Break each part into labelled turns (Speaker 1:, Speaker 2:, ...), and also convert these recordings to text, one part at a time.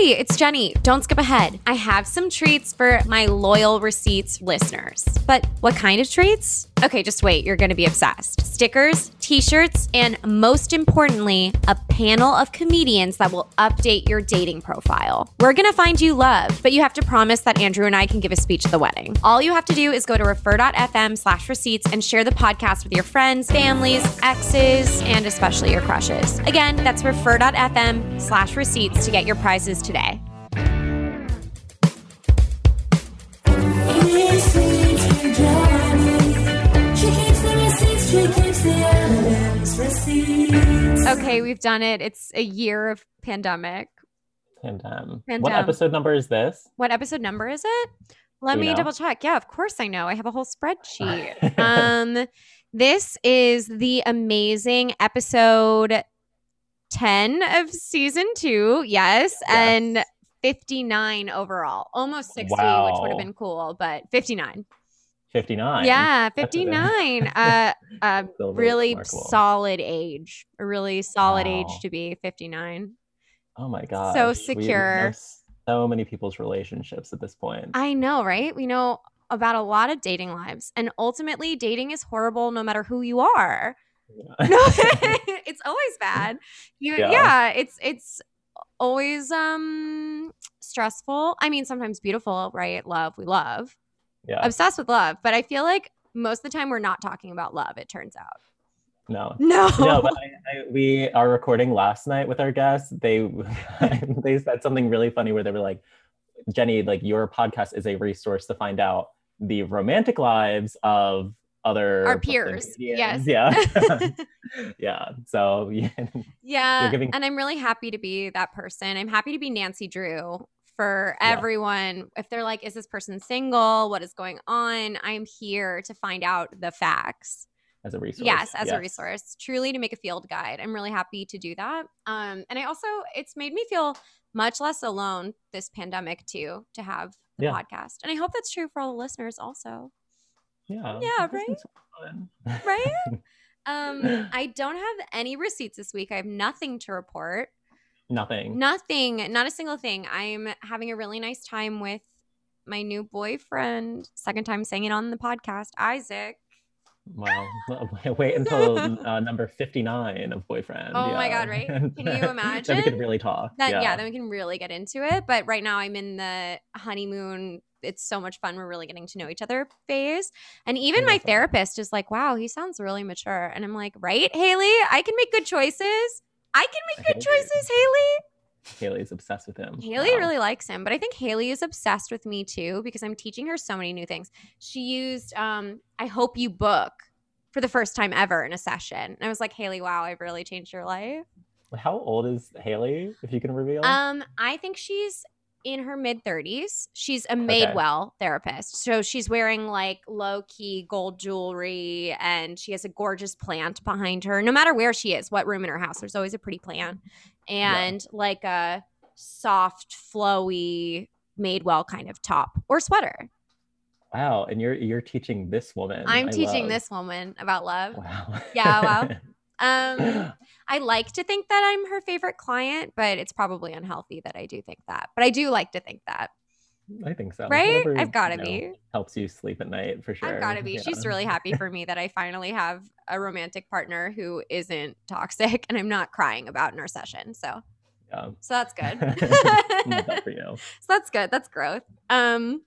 Speaker 1: Hey, it's Jenny. Don't skip ahead. I have some treats for my loyal receipts listeners. But what kind of treats? Okay, just wait. You're going to be obsessed. Stickers, t shirts, and most importantly, a panel of comedians that will update your dating profile. We're going to find you love, but you have to promise that Andrew and I can give a speech at the wedding. All you have to do is go to refer.fm slash receipts and share the podcast with your friends, families, exes, and especially your crushes. Again, that's refer.fm slash receipts to get your prizes today. Okay, we've done it. It's a year of pandemic.
Speaker 2: Pandem. What episode number is this?
Speaker 1: What episode number is it? Let me know? double check. Yeah, of course I know. I have a whole spreadsheet. um this is the amazing episode 10 of season 2. Yes, yes. and 59 overall. Almost 60, wow. which would have been cool, but 59.
Speaker 2: 59.
Speaker 1: Yeah, 59. uh, a really solid age. A really solid wow. age to be 59.
Speaker 2: Oh my god.
Speaker 1: So secure.
Speaker 2: so many people's relationships at this point.
Speaker 1: I know, right? We know about a lot of dating lives. And ultimately, dating is horrible no matter who you are. Yeah. no, it's always bad. You, yeah. yeah, it's it's always um stressful. I mean, sometimes beautiful, right? Love, we love
Speaker 2: yeah.
Speaker 1: obsessed with love. But I feel like most of the time we're not talking about love, it turns out.
Speaker 2: No.
Speaker 1: No.
Speaker 2: No, but I, I, we are recording last night with our guests. They they said something really funny where they were like, Jenny, like your podcast is a resource to find out the romantic lives of other
Speaker 1: our peers. Yes.
Speaker 2: Yeah. yeah. So yeah.
Speaker 1: Yeah. Giving- and I'm really happy to be that person. I'm happy to be Nancy Drew for everyone. Yeah. If they're like, is this person single? What is going on? I'm here to find out the facts.
Speaker 2: As a resource.
Speaker 1: Yes, as yes. a resource. Truly to make a field guide. I'm really happy to do that. Um, and I also, it's made me feel much less alone this pandemic too, to have the yeah. podcast. And I hope that's true for all the listeners also.
Speaker 2: Yeah.
Speaker 1: Yeah, right? right? Um, I don't have any receipts this week. I have nothing to report.
Speaker 2: Nothing.
Speaker 1: Nothing. Not a single thing. I'm having a really nice time with my new boyfriend. Second time saying it on the podcast, Isaac.
Speaker 2: Wow. Wait until uh, number 59 of boyfriend.
Speaker 1: Oh yeah. my God, right? Can you imagine?
Speaker 2: then we could really talk.
Speaker 1: Then, yeah. yeah, then we can really get into it. But right now I'm in the honeymoon. It's so much fun. We're really getting to know each other phase. And even my therapist is like, wow, he sounds really mature. And I'm like, right, Haley? I can make good choices. I can make good choices, Haley.
Speaker 2: Haley's obsessed with him.
Speaker 1: Haley wow. really likes him, but I think Haley is obsessed with me too because I'm teaching her so many new things. She used um, I hope you book for the first time ever in a session. And I was like, Haley, wow, I've really changed your life.
Speaker 2: How old is Haley, if you can reveal?
Speaker 1: Um, I think she's in her mid 30s. She's a Madewell okay. therapist. So she's wearing like low key gold jewelry and she has a gorgeous plant behind her. No matter where she is, what room in her house, there's always a pretty plant and yeah. like a soft, flowy Madewell kind of top or sweater.
Speaker 2: Wow, and you're you're teaching this woman.
Speaker 1: I'm I teaching love. this woman about love. Wow. Yeah, wow. Um, I like to think that I'm her favorite client, but it's probably unhealthy that I do think that. But I do like to think that.
Speaker 2: I think so.
Speaker 1: Right? Whatever, I've got to be.
Speaker 2: helps you sleep at night for sure.
Speaker 1: I've got to be. Yeah. She's really happy for me that I finally have a romantic partner who isn't toxic and I'm not crying about in our session. So, yeah. So that's good.
Speaker 2: that you.
Speaker 1: So that's good. That's growth. Um,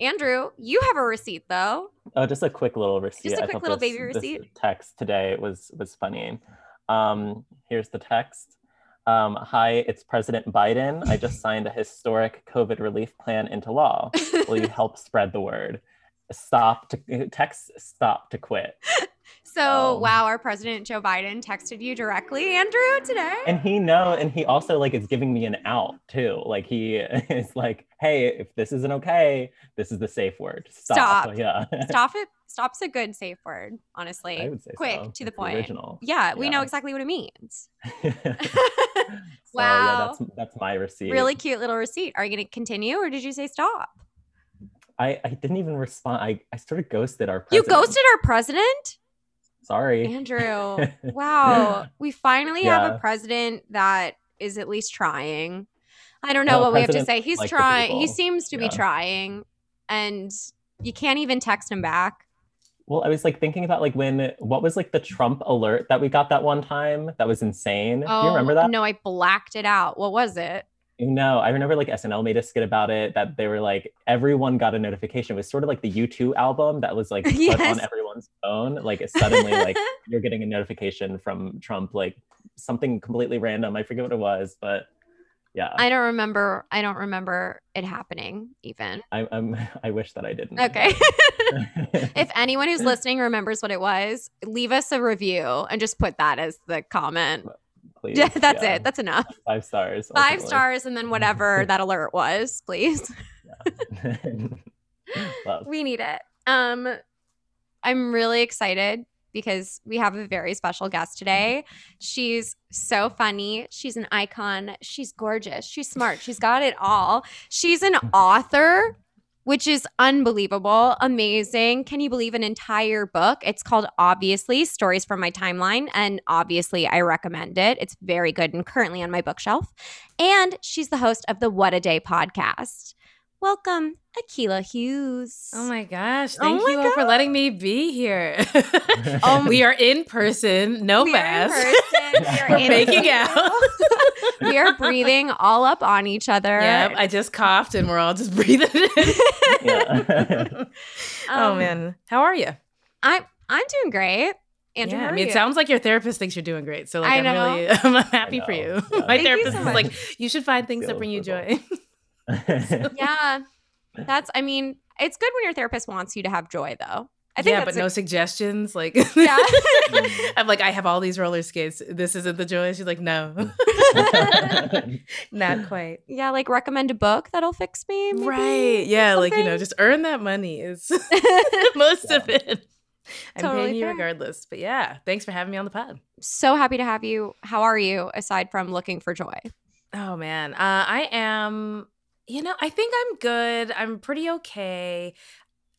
Speaker 1: Andrew, you have a receipt though.
Speaker 2: Oh, just a quick little receipt.
Speaker 1: Just a quick little this, baby receipt.
Speaker 2: text today was was funny. Um, here's the text. Um, Hi, it's President Biden. I just signed a historic COVID relief plan into law. Will you help spread the word? Stop to text. Stop to quit.
Speaker 1: So um, wow, our president Joe Biden texted you directly, Andrew, today.
Speaker 2: And he know, and he also like is giving me an out too. Like he is like, hey, if this isn't okay, this is the safe word. Stop.
Speaker 1: Stop.
Speaker 2: Yeah.
Speaker 1: Stop it. Stop's a good safe word, honestly.
Speaker 2: I would say
Speaker 1: quick
Speaker 2: so.
Speaker 1: to the
Speaker 2: it's
Speaker 1: point.
Speaker 2: Original.
Speaker 1: Yeah, we yeah. know exactly what it means.
Speaker 2: so, wow. Yeah, that's that's my receipt.
Speaker 1: Really cute little receipt. Are you going to continue, or did you say stop?
Speaker 2: I, I didn't even respond. I, I sort of ghosted our president.
Speaker 1: You ghosted our president?
Speaker 2: Sorry.
Speaker 1: Andrew. Wow. we finally yeah. have a president that is at least trying. I don't know what we have to say. He's trying. He seems to be trying, and you can't even text him back.
Speaker 2: Well, I was like thinking about like when what was like the Trump alert that we got that one time that was insane. Do you oh, remember that?
Speaker 1: Oh, No, I blacked it out. What was it?
Speaker 2: No, I remember like SNL made a skit about it that they were like everyone got a notification. It was sort of like the U2 album that was like put
Speaker 1: Yes.
Speaker 2: on everyone's phone. Like suddenly like you're getting a notification from Trump, like something completely random. I forget what it was, but yeah.
Speaker 1: I don't remember. I don't remember it happening even.
Speaker 2: I, I'm I wish that I didn't.
Speaker 1: Okay. if anyone who's listening remembers what it was, leave us a review and just put that as the comment.
Speaker 2: Please,
Speaker 1: Yeah, that's
Speaker 2: yeah.
Speaker 1: it. That's enough.
Speaker 2: Five stars.
Speaker 1: Five stars and then whatever that alert was, please. We need it. Um I'm really excited because we have a very special guest today. She's so funny. She's an icon. She's gorgeous. She's smart. She's got it all. She's an author, which is unbelievable, amazing. Can you believe an entire book? It's called Obviously Stories from My Timeline. And obviously, I recommend it. It's very good and currently on my bookshelf. And she's the host of the What a Day podcast. Welcome, Akilah Hughes.
Speaker 3: Oh my gosh.
Speaker 1: Oh
Speaker 3: Thank
Speaker 1: my
Speaker 3: you all for letting me be here.
Speaker 2: Um,
Speaker 3: we are in person, no
Speaker 1: We are in
Speaker 3: mask.
Speaker 1: person. We are
Speaker 3: We're
Speaker 1: in
Speaker 3: making out.
Speaker 1: we are breathing all up on each other.
Speaker 3: Yep, I just coughed and we're all just breathing in. Oh
Speaker 1: Um,
Speaker 3: man. How are you?
Speaker 1: I'm I'm doing great. Andrew,
Speaker 3: yeah, I mean,
Speaker 1: you?
Speaker 3: it sounds like your therapist thinks you're doing great. So like
Speaker 1: I
Speaker 3: I'm
Speaker 1: know.
Speaker 3: really I'm happy for you. My
Speaker 1: Thank you
Speaker 3: therapist
Speaker 1: so
Speaker 3: is like, you should find things that bring you
Speaker 2: good.
Speaker 3: Joy.
Speaker 1: yeah. That's I mean, it's good when your therapist wants you to have joy though. I think
Speaker 3: yeah, but
Speaker 1: a-
Speaker 3: no suggestions. Like,
Speaker 1: Yeah.
Speaker 3: I'm like, I have all these roller skates. This isn't the joy. She's like, no, not quite.
Speaker 1: yeah, like recommend a book that'll fix me. maybe?
Speaker 3: Right. Yeah. Like, you know, just earn that money is most of it. I'm
Speaker 1: Totally
Speaker 3: paying you
Speaker 1: fair.
Speaker 3: regardless. But yeah, thanks for having me on the pod.
Speaker 1: so happy to have you. How are you aside from looking for joy?
Speaker 3: Oh, man. Uh, I am, you know, I think I'm good. I'm pretty okay.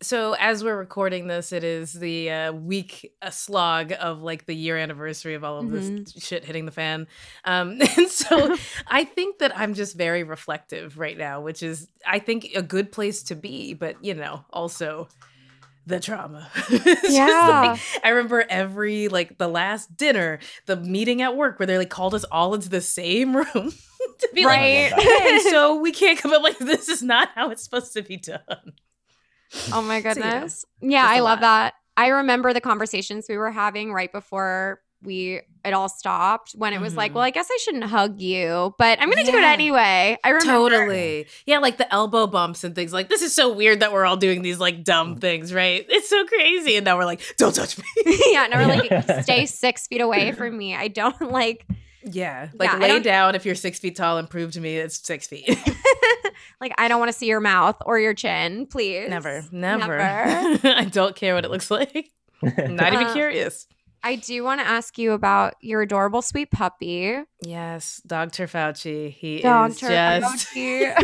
Speaker 3: So as we're recording this, it is the uh, week a slog of like the year anniversary of all of this shit hitting the fan. Um, and so I think that I'm just very reflective right now, which is I think a good place to be, but you know, also the trauma.
Speaker 1: Yeah.
Speaker 3: like, I remember every like the last dinner, the meeting at work where they like called us all into the same room to be
Speaker 1: Right.
Speaker 3: like, hey, so we can't come up like this is not how it's supposed to be done.
Speaker 1: Oh my
Speaker 3: So, you know,
Speaker 1: goodness. yeah, I love
Speaker 3: lot.
Speaker 1: that. I remember the conversations we were having right before we it all stopped when it was like,
Speaker 3: Mhm.
Speaker 1: well, I guess I shouldn't hug you, but I'm going to do it anyway. I remember
Speaker 3: Totally. Yeah, like the elbow bumps and things like this is so weird that we're all doing these like dumb things, right? It's so crazy. And now we're like, don't touch me.
Speaker 1: yeah, and we're like, stay six feet away from me. I don't like,
Speaker 3: Yeah. Like
Speaker 1: Yeah,
Speaker 3: lay down if you're six feet tall and prove to me it's six feet.
Speaker 1: like I don't want to see your mouth or your chin, please.
Speaker 3: never. Never.
Speaker 1: Never.
Speaker 3: I don't care what it looks like. I'm not even
Speaker 1: Uh,
Speaker 3: curious.
Speaker 1: I do want to ask you about your adorable sweet puppy,
Speaker 3: Yes, Dr. Fauci. He
Speaker 1: Dr.
Speaker 3: is just
Speaker 1: Fauci.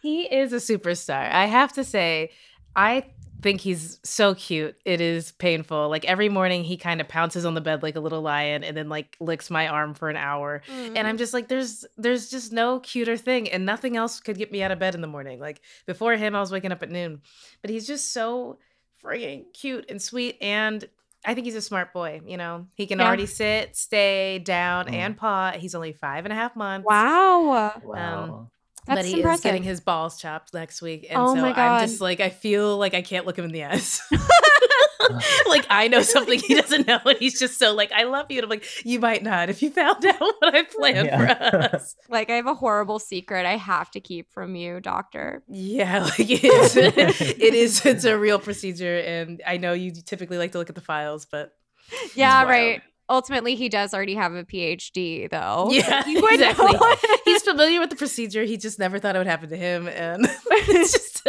Speaker 3: He is a superstar. I have to say, I think he's so cute. It is painful. Like every morning he kind of pounces on the bed like a little lion and then like licks my arm for an hour. And I'm just like there's there's just no cuter thing and nothing else could get me out of bed in the morning. Like before him I was waking up at noon. But he's just so friggin' cute and sweet and I think he's a smart boy, you know. He can
Speaker 1: Yeah.
Speaker 3: already sit, stay, down,
Speaker 2: Mm.
Speaker 3: and paw. He's only five and a half months
Speaker 1: wow.
Speaker 2: Wow.
Speaker 1: That's
Speaker 3: but he
Speaker 1: impressive.
Speaker 3: is getting his balls chopped next week, and
Speaker 1: Oh
Speaker 3: so
Speaker 1: my God.
Speaker 3: I'm just like I feel like I can't look him in the eyes. like I know something he doesn't know, and he's just so like I love you. And I'm like you might not if you found out what I planned
Speaker 2: Yeah.
Speaker 3: for us.
Speaker 1: Like I have a horrible secret I have to keep from you, doctor.
Speaker 3: Yeah, like it is. it is. It's a real procedure, and I know you typically like to look at the files, but
Speaker 1: Yeah,
Speaker 2: wild.
Speaker 1: right. Ultimately, he does already have a PhD, though.
Speaker 3: Yeah, exactly. he's familiar with the procedure. He just never thought it would happen to him, and it's just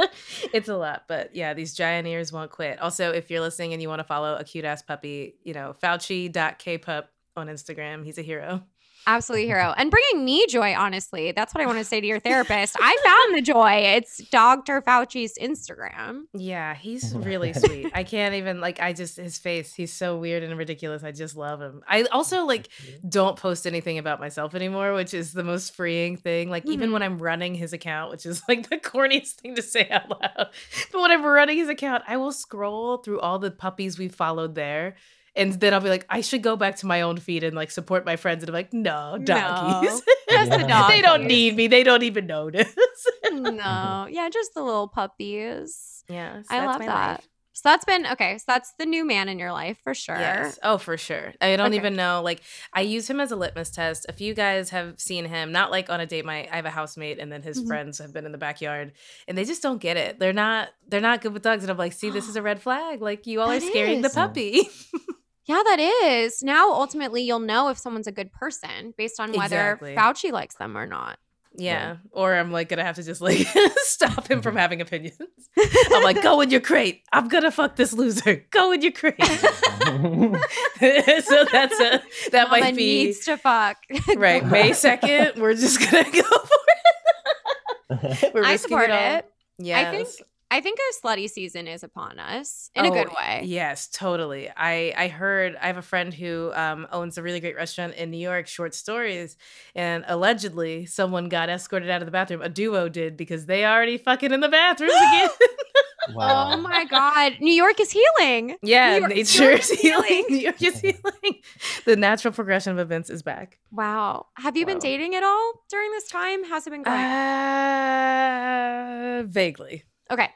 Speaker 3: it's a lot. But yeah, these giant ears won't quit. Also, if you're listening and you want to follow a cute ass puppy, you know, Fauci.kpup on Instagram. He's a hero.
Speaker 1: Absolutely hero. And bringing me joy, honestly. That's what I want to say to your therapist. I found the joy. It's Dr. Fauci's Instagram.
Speaker 3: Yeah, he's really sweet. I can't even like I just his face, he's so weird and ridiculous. I just love him. I also like don't post anything about myself anymore, which is the most freeing thing. Like even
Speaker 1: Mhm.
Speaker 3: when I'm running his account, which is like the corniest thing to say out loud. But when I'm running his account, I will scroll through all the puppies we followed there. And then I'll be like, I should go back to my own feed and like support my friends. And I'm like, no, doggies.
Speaker 1: Just the
Speaker 2: Yeah.
Speaker 3: they don't need me. They don't even notice.
Speaker 1: no. Yeah, just the little puppies.
Speaker 3: yes,
Speaker 1: I love that.
Speaker 3: life.
Speaker 1: So that's been okay. So that's the new man in your life for sure.
Speaker 3: Yes. Oh, for sure. I don't
Speaker 1: Okay.
Speaker 3: even know. Like, I use him as a litmus test. A few guys have seen him, not like on a date. My I have a housemate, and then his
Speaker 1: Mhm.
Speaker 3: friends have been in the backyard, and they just don't get it. They're not. They're not good with dogs. And I'm like, see, this is a red flag. Like, you all
Speaker 1: That
Speaker 3: are scaring the
Speaker 1: is.
Speaker 3: puppy.
Speaker 1: Yeah, that is. Now ultimately you'll know if someone's a good person based on whether
Speaker 3: Exactly.
Speaker 1: Fauci likes them or not.
Speaker 3: yeah. Or I'm like gonna have to just like stop him from mm-hmm. having opinions. I'm like, go in your crate. I'm gonna fuck this loser. Go in your crate. so that's a that
Speaker 1: Mama
Speaker 3: might be
Speaker 1: needs to fuck.
Speaker 3: right. May second. We're just gonna go for it. We're
Speaker 1: I
Speaker 3: risking
Speaker 1: support
Speaker 3: all.
Speaker 1: it.
Speaker 3: Yes.
Speaker 1: I think I think a slutty season is upon us in a
Speaker 3: Oh,
Speaker 1: good way.
Speaker 3: Yes, totally. I I heard I have a friend who um, owns a really great restaurant in New York, Short Stories, and allegedly someone got escorted out of the bathroom. A duo did because they already fucking in the bathrooms again. Wow.
Speaker 1: Oh my god, New York is healing.
Speaker 3: yeah,
Speaker 1: New York-
Speaker 3: nature
Speaker 1: York
Speaker 3: is
Speaker 1: is
Speaker 3: healing.
Speaker 1: healing.
Speaker 3: New York is healing. The natural progression of events is back.
Speaker 1: Wow. Have you been dating at all during this time? How's it been going?
Speaker 3: Uh, vaguely.
Speaker 1: okay.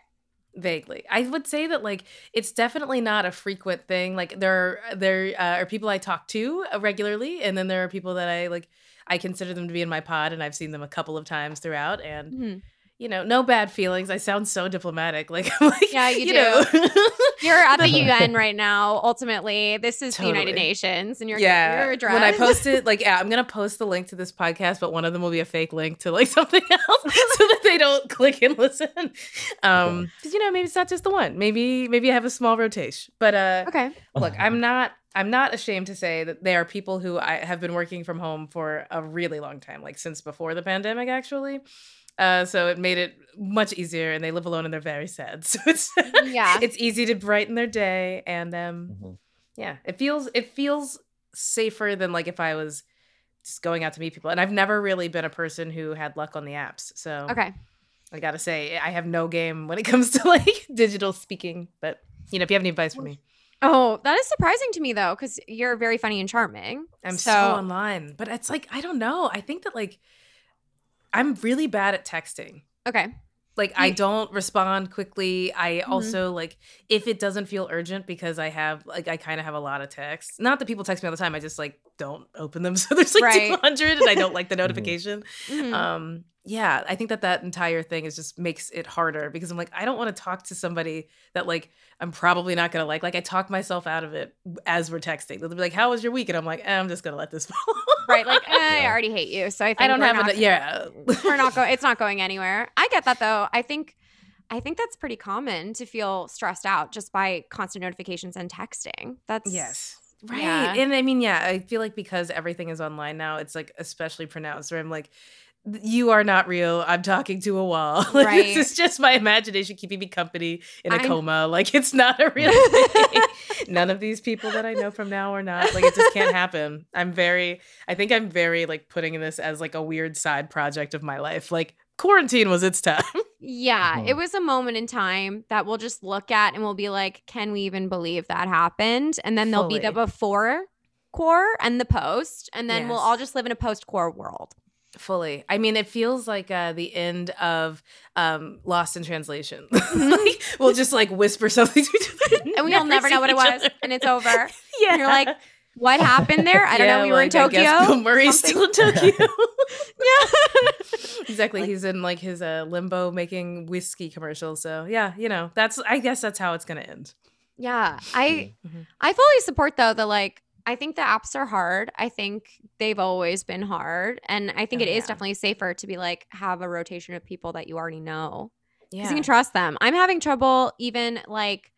Speaker 3: Vaguely i would say that like it's definitely not a frequent thing like there are there uh, are people i talk to uh, regularly and then there are people that i like i consider them to be in my pod and i've seen them a couple of times throughout and
Speaker 1: Mhm.
Speaker 3: You know no bad feelings. I sound so diplomatic. Like like
Speaker 1: Yeah, you
Speaker 3: know.
Speaker 1: You're at the UN right now. Ultimately, this is the United Nations, and you're
Speaker 3: yeah.
Speaker 1: your address.
Speaker 3: when i post it like yeah i'm gonna post the link to this podcast but one of them will be a fake link to like something else so that they don't click and listen. Um 'cause, you know maybe it's not just the one. Maybe maybe i have a small rotation. But uh
Speaker 1: okay.
Speaker 3: look i'm not i'm not ashamed to say that there are people who i have been working from home for a really long time like since before the pandemic actually uh, so it made it much easier and they live alone and they're very sad so it's
Speaker 1: Yeah.
Speaker 3: it's easy to brighten their day and um
Speaker 2: Mhm.
Speaker 3: yeah it feels it feels safer than like if i was just going out to meet people and i've never really been a person who had luck on the apps so
Speaker 1: Okay.
Speaker 3: i gotta say i have no game when it comes to like digital speaking but you know if you have any advice for me
Speaker 1: Oh, that is surprising to me though, because you're very funny and charming.
Speaker 3: I'm so, online, but it's like I don't know. I think that like I'm really bad at texting.
Speaker 1: okay.
Speaker 3: Like I don't respond quickly. I
Speaker 1: Mhm.
Speaker 3: also like if it doesn't feel urgent because I have like I kind of have a lot of texts. Not that people text me all the time. I just like don't open them. So there's like
Speaker 1: Right.
Speaker 3: 200 and I don't like the notification.
Speaker 1: Mhm.
Speaker 3: Um yeah, I think that that entire thing is just makes it harder because I'm like I don't want to talk to somebody that like I'm probably not going to like. Like I talk myself out of it as we're texting. They'll be like, "How was your week?" And I'm like, eh, "I'm just going to let this fall."
Speaker 1: right. Like eh, I already hate you, so I think
Speaker 3: I don't have
Speaker 1: not,
Speaker 3: it. Yeah,
Speaker 1: we're not going. It's not going anywhere. I get that though. I think. I think that's pretty common to feel stressed out just by constant notifications and texting. That's
Speaker 3: Yes. Right.
Speaker 1: Yeah.
Speaker 3: And I mean, yeah, I feel like because everything is online now, it's like especially pronounced where I'm like, you are not real. I'm talking to a wall. Like,
Speaker 1: Right.
Speaker 3: This is just my imagination keeping me company in a
Speaker 1: I'm-
Speaker 3: coma. Like it's not a real thing. None of these people that I know from now are not. Like it just can't happen. I'm very I think I'm very like putting this as like a weird side project of my life. Like quarantine was its time.
Speaker 1: Yeah, it mm-hmm. was a moment in time that we'll just look at and we'll be like, can we even believe that happened? And then there'll be the before core and the post, and then we'll all just live in a post core world.
Speaker 3: Fully. I mean, it feels like uh, the end of um, Lost in Translation. like, we'll just like whisper something to each other,
Speaker 1: And we'll never know what it was,
Speaker 3: other.
Speaker 1: and it's over.
Speaker 3: yeah,
Speaker 1: you're like, What happened there? I don't know.
Speaker 3: Yeah,
Speaker 1: We were in
Speaker 3: like, I guess
Speaker 1: Tokyo.
Speaker 3: Murray's still in Tokyo.
Speaker 1: yeah.
Speaker 3: exactly. He's in like his uh, limbo making whiskey commercials. So yeah, you know, that's I guess that's how it's gonna end.
Speaker 1: Yeah. I
Speaker 3: Mhm.
Speaker 1: I fully support though the like I think the apps are hard. I think they've always been hard. And I think
Speaker 3: Oh,
Speaker 1: it is
Speaker 3: yeah.
Speaker 1: definitely safer to be like have a rotation of people that you already know. Because
Speaker 3: Yeah.
Speaker 1: you can trust them. I'm having trouble even like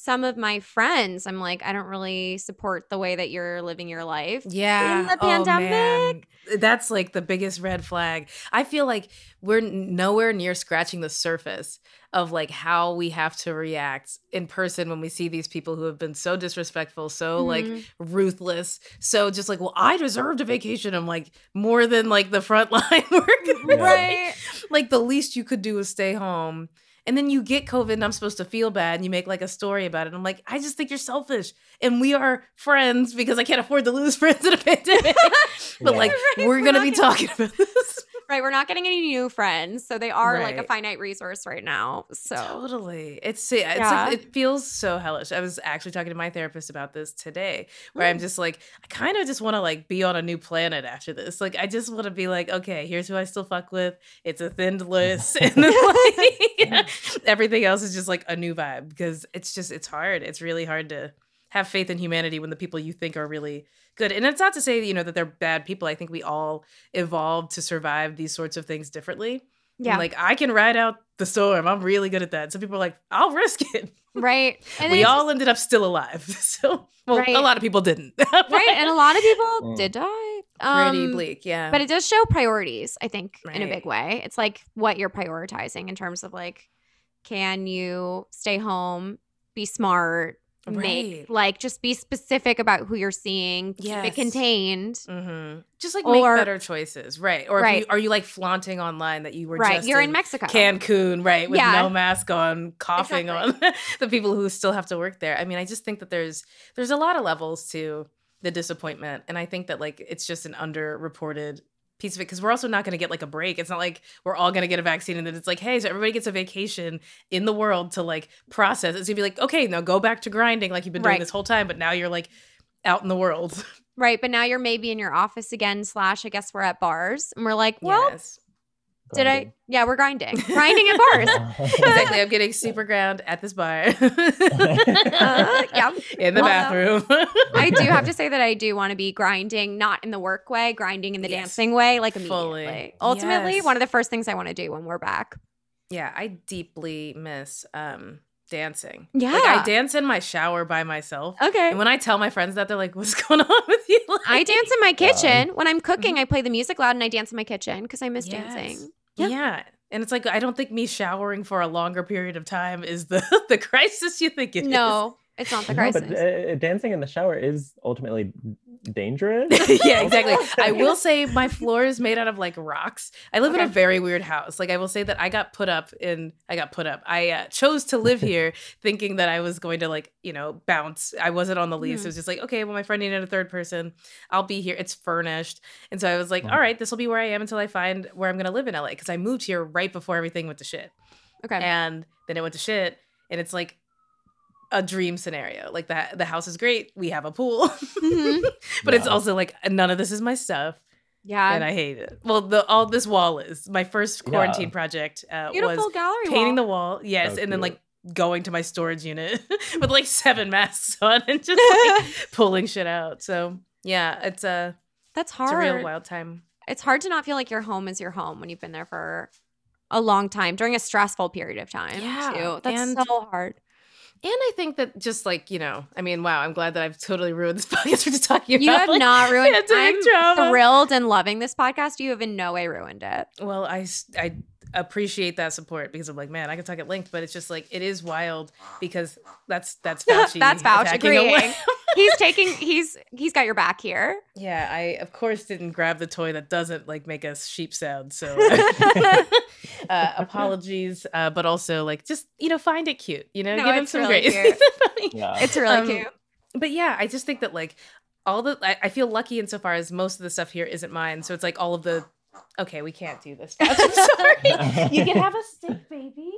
Speaker 1: some of my friends, I'm like, I don't really support the way that you're living your life.
Speaker 3: Yeah.
Speaker 1: In the
Speaker 3: Oh,
Speaker 1: pandemic.
Speaker 3: That's like the biggest red flag. I feel like we're nowhere near scratching the surface of like how we have to react in person when we see these people who have been so disrespectful, so like
Speaker 1: Mhm.
Speaker 3: ruthless, so just like, well, I deserved a vacation. I'm like, more than like the frontline workers.
Speaker 2: Yeah.
Speaker 1: Right.
Speaker 3: like the least you could do is stay home. And then you get COVID and I'm supposed to feel bad and you make like a story about it. I'm like, I just think you're selfish. And we are friends because I can't afford to lose friends in a pandemic. but
Speaker 2: Yeah.
Speaker 3: like,
Speaker 1: Right,
Speaker 3: we're
Speaker 1: we're
Speaker 3: going to be talking about this.
Speaker 1: Right. We're not getting any new friends. So they are like a finite resource right now. So
Speaker 3: Totally. It's, it's
Speaker 1: Yeah.
Speaker 3: like, it feels so hellish. I was actually talking to my therapist about this today where
Speaker 1: Mm.
Speaker 3: I'm just like, I kind of just want to like be on a new planet after this. Like, I just want to be like, okay, here's who I still fuck with. It's a thinned list. and then like, everything else is just like a new vibe because it's just, it's hard. It's really hard to have faith in humanity when the people you think are really good. And it's not to say, you know, that they're bad people. I think we all evolved to survive these sorts of things differently.
Speaker 1: yeah.
Speaker 3: And, like I can ride out the storm. I'm really good at that. Some people are like, I'll risk it.
Speaker 1: right. And
Speaker 3: we all
Speaker 1: just-
Speaker 3: ended up still alive. So, well,
Speaker 1: Right.
Speaker 3: a lot of people didn't.
Speaker 1: right. And a lot of people
Speaker 2: Mm.
Speaker 1: did die.
Speaker 3: Pretty
Speaker 1: Um,
Speaker 3: bleak, yeah.
Speaker 1: But it does show priorities, I think, in a big way. It's like what you're prioritizing in terms of like, can you stay home, be smart, make like just be specific about who you're seeing, keep it contained.
Speaker 3: Mhm. just like make better choices, right? Or
Speaker 1: Right.
Speaker 3: you, are you like flaunting online that you were
Speaker 1: right.
Speaker 3: just
Speaker 1: You're in
Speaker 3: in
Speaker 1: Mexico.
Speaker 3: Cancun, right, with
Speaker 1: Yeah.
Speaker 3: no mask on, coughing on the people who still have to work there. I mean, I just think that there's there's a lot of levels to the disappointment, and I think that like it's just an underreported piece of it because we're also not going to get like a break. It's not like we're all going to get a vaccine and then it's like, hey, so everybody gets a vacation in the world to like process. It's gonna be like, okay, now go back to grinding like you've been doing
Speaker 1: Right.
Speaker 3: this whole time, but now you're like out in the world.
Speaker 1: Right. But now you're maybe in your office again, slash, I guess we're at bars. And we're like, well,
Speaker 3: yes.
Speaker 1: Did I? Yeah, we're grinding. grinding at bars.
Speaker 3: exactly. I'm getting super ground at this bar.
Speaker 1: Uh, yeah.
Speaker 3: In the
Speaker 1: Well,
Speaker 3: bathroom.
Speaker 1: I do have to say that I do want to be grinding, not in the work way, grinding in the
Speaker 3: Yes.
Speaker 1: dancing way, like immediately. Fully. Ultimately,
Speaker 3: Yes.
Speaker 1: one of the first things I want to do when we're back.
Speaker 3: Yeah, I deeply miss um dancing.
Speaker 1: Yeah.
Speaker 3: Like I dance in my shower by myself.
Speaker 1: Okay.
Speaker 3: And when I tell my friends that, they're like, what's going on with you?
Speaker 1: I dance in my kitchen. When I'm cooking, I play the music loud and I dance in my kitchen because I miss
Speaker 3: Yes.
Speaker 1: dancing.
Speaker 3: Yeah.
Speaker 1: Yeah.
Speaker 3: And it's like I don't think me showering for a longer period of time is the the crisis you think it is.
Speaker 1: No, it's not the
Speaker 2: No,
Speaker 1: crisis.
Speaker 2: but uh, dancing in the shower is ultimately dangerous.
Speaker 3: yeah, exactly. I will say my floor is made out of like rocks. I live in a very weird house. Like I will say that I got put up in I got put up. I uh, chose to live here thinking that I was going to like, you know, bounce. I wasn't on the lease.
Speaker 1: Mhm.
Speaker 3: It was just like, okay, well my friend needed a third person. I'll be here. It's furnished. And so I was like,
Speaker 2: Mhm.
Speaker 3: all right, this will be where I am until I find where I'm going to live in LA because I moved here right before everything went to shit.
Speaker 1: okay.
Speaker 3: And then it went to shit and it's like a dream scenario. Like that the house is great. We have a pool.
Speaker 1: Mhm.
Speaker 3: but it's also like none of this is my stuff
Speaker 1: Yeah.
Speaker 3: and I hate it. Well, the all this wall is my first
Speaker 2: Yeah.
Speaker 3: quarantine project uh,
Speaker 1: Beautiful
Speaker 3: was
Speaker 1: gallery
Speaker 3: painting the
Speaker 1: wall.
Speaker 3: wall. Yes,
Speaker 2: So
Speaker 3: and then like going to my storage unit with like seven masks on and just like pulling shit out. So yeah, it's a
Speaker 1: That's
Speaker 3: it's
Speaker 1: hard.
Speaker 3: a real wild time.
Speaker 1: It's hard to not feel like your home is your home when you've been there for a long time during a stressful period of time.
Speaker 3: Yeah,
Speaker 1: Too. That's
Speaker 3: and-
Speaker 1: so hard.
Speaker 3: And I think that just like you know, I mean, wow, I'm glad that I've totally ruined this podcast for just talking about.
Speaker 1: You have
Speaker 3: like,
Speaker 1: not ruined it. I'm
Speaker 3: trauma.
Speaker 1: thrilled and loving this podcast. You have in no way ruined it.
Speaker 3: Well, I s- I appreciate that support because I'm like, man, I can talk at length, but it's just like it is wild because that's that's Fauci.
Speaker 1: That's Fauci
Speaker 3: attacking a
Speaker 1: agreeing. He's taking he's he's got your back here.
Speaker 3: Yeah, I of course didn't grab the toy that doesn't like make us sheep sound. So uh, apologies, uh, but also like just you know find it cute. You know,
Speaker 1: No,
Speaker 3: give him
Speaker 1: it's
Speaker 3: some
Speaker 1: really
Speaker 3: grace.
Speaker 1: cute.
Speaker 2: yeah.
Speaker 1: It's really
Speaker 3: Um,
Speaker 1: cute.
Speaker 3: but yeah, I just think that like all the I, I feel lucky insofar as most of the stuff here isn't mine. So it's like all of the okay, we can't do this. I'm sorry. you can have a stick, baby.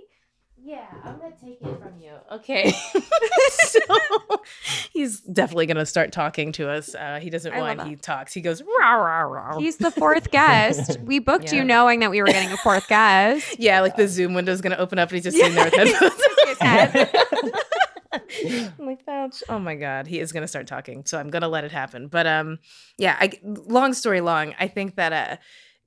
Speaker 3: Yeah, I'm gonna take it from you. Okay. so he's definitely gonna start talking to us. Uh, he doesn't
Speaker 1: I love
Speaker 3: he talks. He goes rah rah rah.
Speaker 1: He's the fourth guest. We booked
Speaker 3: Yeah.
Speaker 1: you knowing that we were getting a fourth guest.
Speaker 3: yeah, like the Zoom window's gonna open up and he's just sitting there with headphones.
Speaker 1: His head.
Speaker 3: I'm like, Fouch. Oh my god, he is gonna start talking. So I'm gonna let it happen. But um, yeah. I long story long, I think that uh,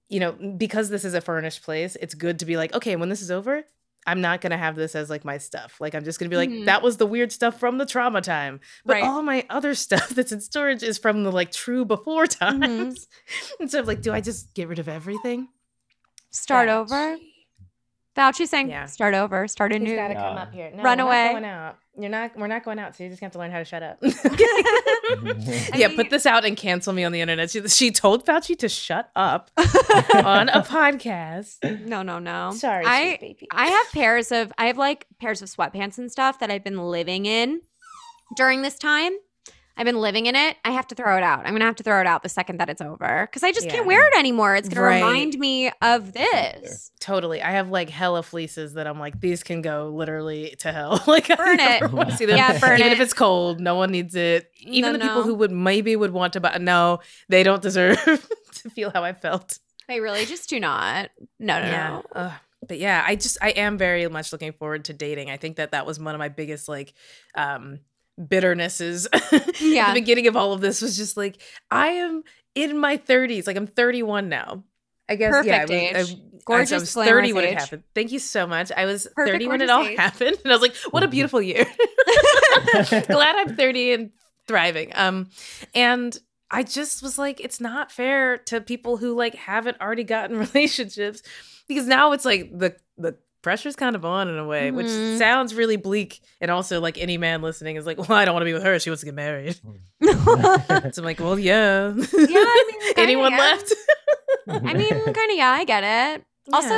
Speaker 3: you know, because this is a furnished place, it's good to be like, okay, when this is over, I'm not gonna have this as like my stuff. Like I'm just gonna be like,
Speaker 1: Mhm.
Speaker 3: that was the weird stuff from the trauma time. But
Speaker 1: Right.
Speaker 3: all my other stuff that's in storage is from the like true before
Speaker 1: Mm-hmm.
Speaker 3: times. and so I'm like, do I just get rid of everything?
Speaker 1: Start
Speaker 3: Fauci.
Speaker 1: over. Fauci saying,
Speaker 3: Yeah.
Speaker 1: start over, start a
Speaker 3: He's
Speaker 1: new.
Speaker 3: got to
Speaker 2: Yeah.
Speaker 3: come up here. No,
Speaker 1: Run away.
Speaker 3: Not going out. You're not. We're not going out. So you just have to learn how to shut up. Yeah,
Speaker 1: mean-
Speaker 3: put this out and cancel me on the internet. She, she told Fauci to shut up on a podcast.
Speaker 1: no, no, no.
Speaker 3: Sorry,
Speaker 1: I
Speaker 3: sweet baby.
Speaker 1: I have pairs of I have like pairs of sweatpants and stuff that I've been living in during this time. I've been living in it. I have to throw it out. I'm gonna have to throw it out the second that it's over because I just
Speaker 3: Yeah.
Speaker 1: can't wear it anymore. It's gonna
Speaker 3: Right.
Speaker 1: remind me of this.
Speaker 3: Totally. I have like hella fleeces that I'm like, these can go literally to hell. like,
Speaker 1: Burn
Speaker 3: I
Speaker 1: it.
Speaker 3: never want to see them.
Speaker 1: Yeah, burn
Speaker 3: Even
Speaker 1: it.
Speaker 3: if it's cold, no one needs it. Even
Speaker 1: No,
Speaker 3: the people
Speaker 1: no.
Speaker 3: who would maybe would want to buy, no, they don't deserve to feel how I felt.
Speaker 1: They really just do not. No, no,
Speaker 3: yeah.
Speaker 1: no.
Speaker 3: Ugh. But yeah, I just I am very much looking forward to dating. I think that that was one of my biggest like um bitternesses
Speaker 1: Yeah.
Speaker 3: the beginning of all of this was just like I am in my 30s. Like I'm 31 now. I guess yeah, I was,
Speaker 1: age.
Speaker 3: I,
Speaker 1: Gorgeous,
Speaker 3: I was
Speaker 1: glamorous
Speaker 3: 30 when it happened. Thank you so much. I was
Speaker 1: Perfect,
Speaker 3: 30 when it all
Speaker 1: age.
Speaker 3: happened and I was like, what a beautiful year. Glad I'm 30 and thriving. Um and I just was like, it's not fair to people who like haven't already gotten relationships because now it's like the the pressure's kind of on in a way, which
Speaker 1: Mhm.
Speaker 3: sounds really bleak. And also, like any man listening is like, well, I don't want to be with her. She wants to get married. So I'm like, well, yeah.
Speaker 1: I mean,
Speaker 3: anyone
Speaker 1: yeah.
Speaker 3: left?
Speaker 1: I mean, kind of, yeah, I get it. Also,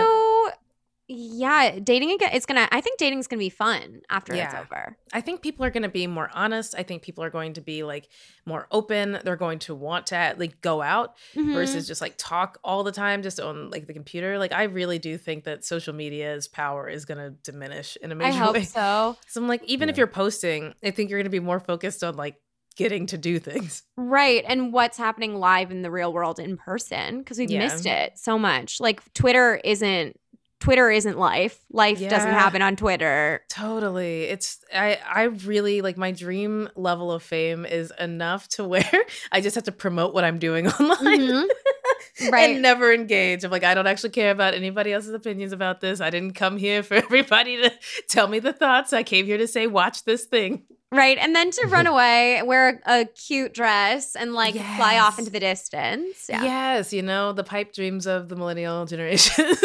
Speaker 1: yeah, dating again. It's gonna. I think dating's gonna be fun after it's over.
Speaker 3: I think people are going to be more honest. I think people are going to be like more open. They're going to want to like go out
Speaker 1: Mhm.
Speaker 3: versus just like talk all the time just on like the computer. Like I really do think that social media's power is going to diminish in a major I
Speaker 1: hope
Speaker 3: way.
Speaker 1: so.
Speaker 3: So I'm like, even if you're posting, I think you're going to be more focused on like getting to do things.
Speaker 1: Right, and what's happening live in the real world in person because we've
Speaker 3: Yeah.
Speaker 1: missed it so much. Like Twitter isn't. Twitter isn't life. Life doesn't happen on Twitter.
Speaker 3: Totally. It's I I really like my dream level of fame is enough to where I just have to promote what I'm doing online.
Speaker 1: Mhm. Right.
Speaker 3: And never engage. I'm like, I don't actually care about anybody else's opinions about this. I didn't come here for everybody to tell me the thoughts. I came here to say, watch this thing.
Speaker 1: Right, and then to run away, wear a, a cute dress, and like fly off into the distance. Yeah,
Speaker 3: Yes, you know, the pipe dreams of the millennial generation.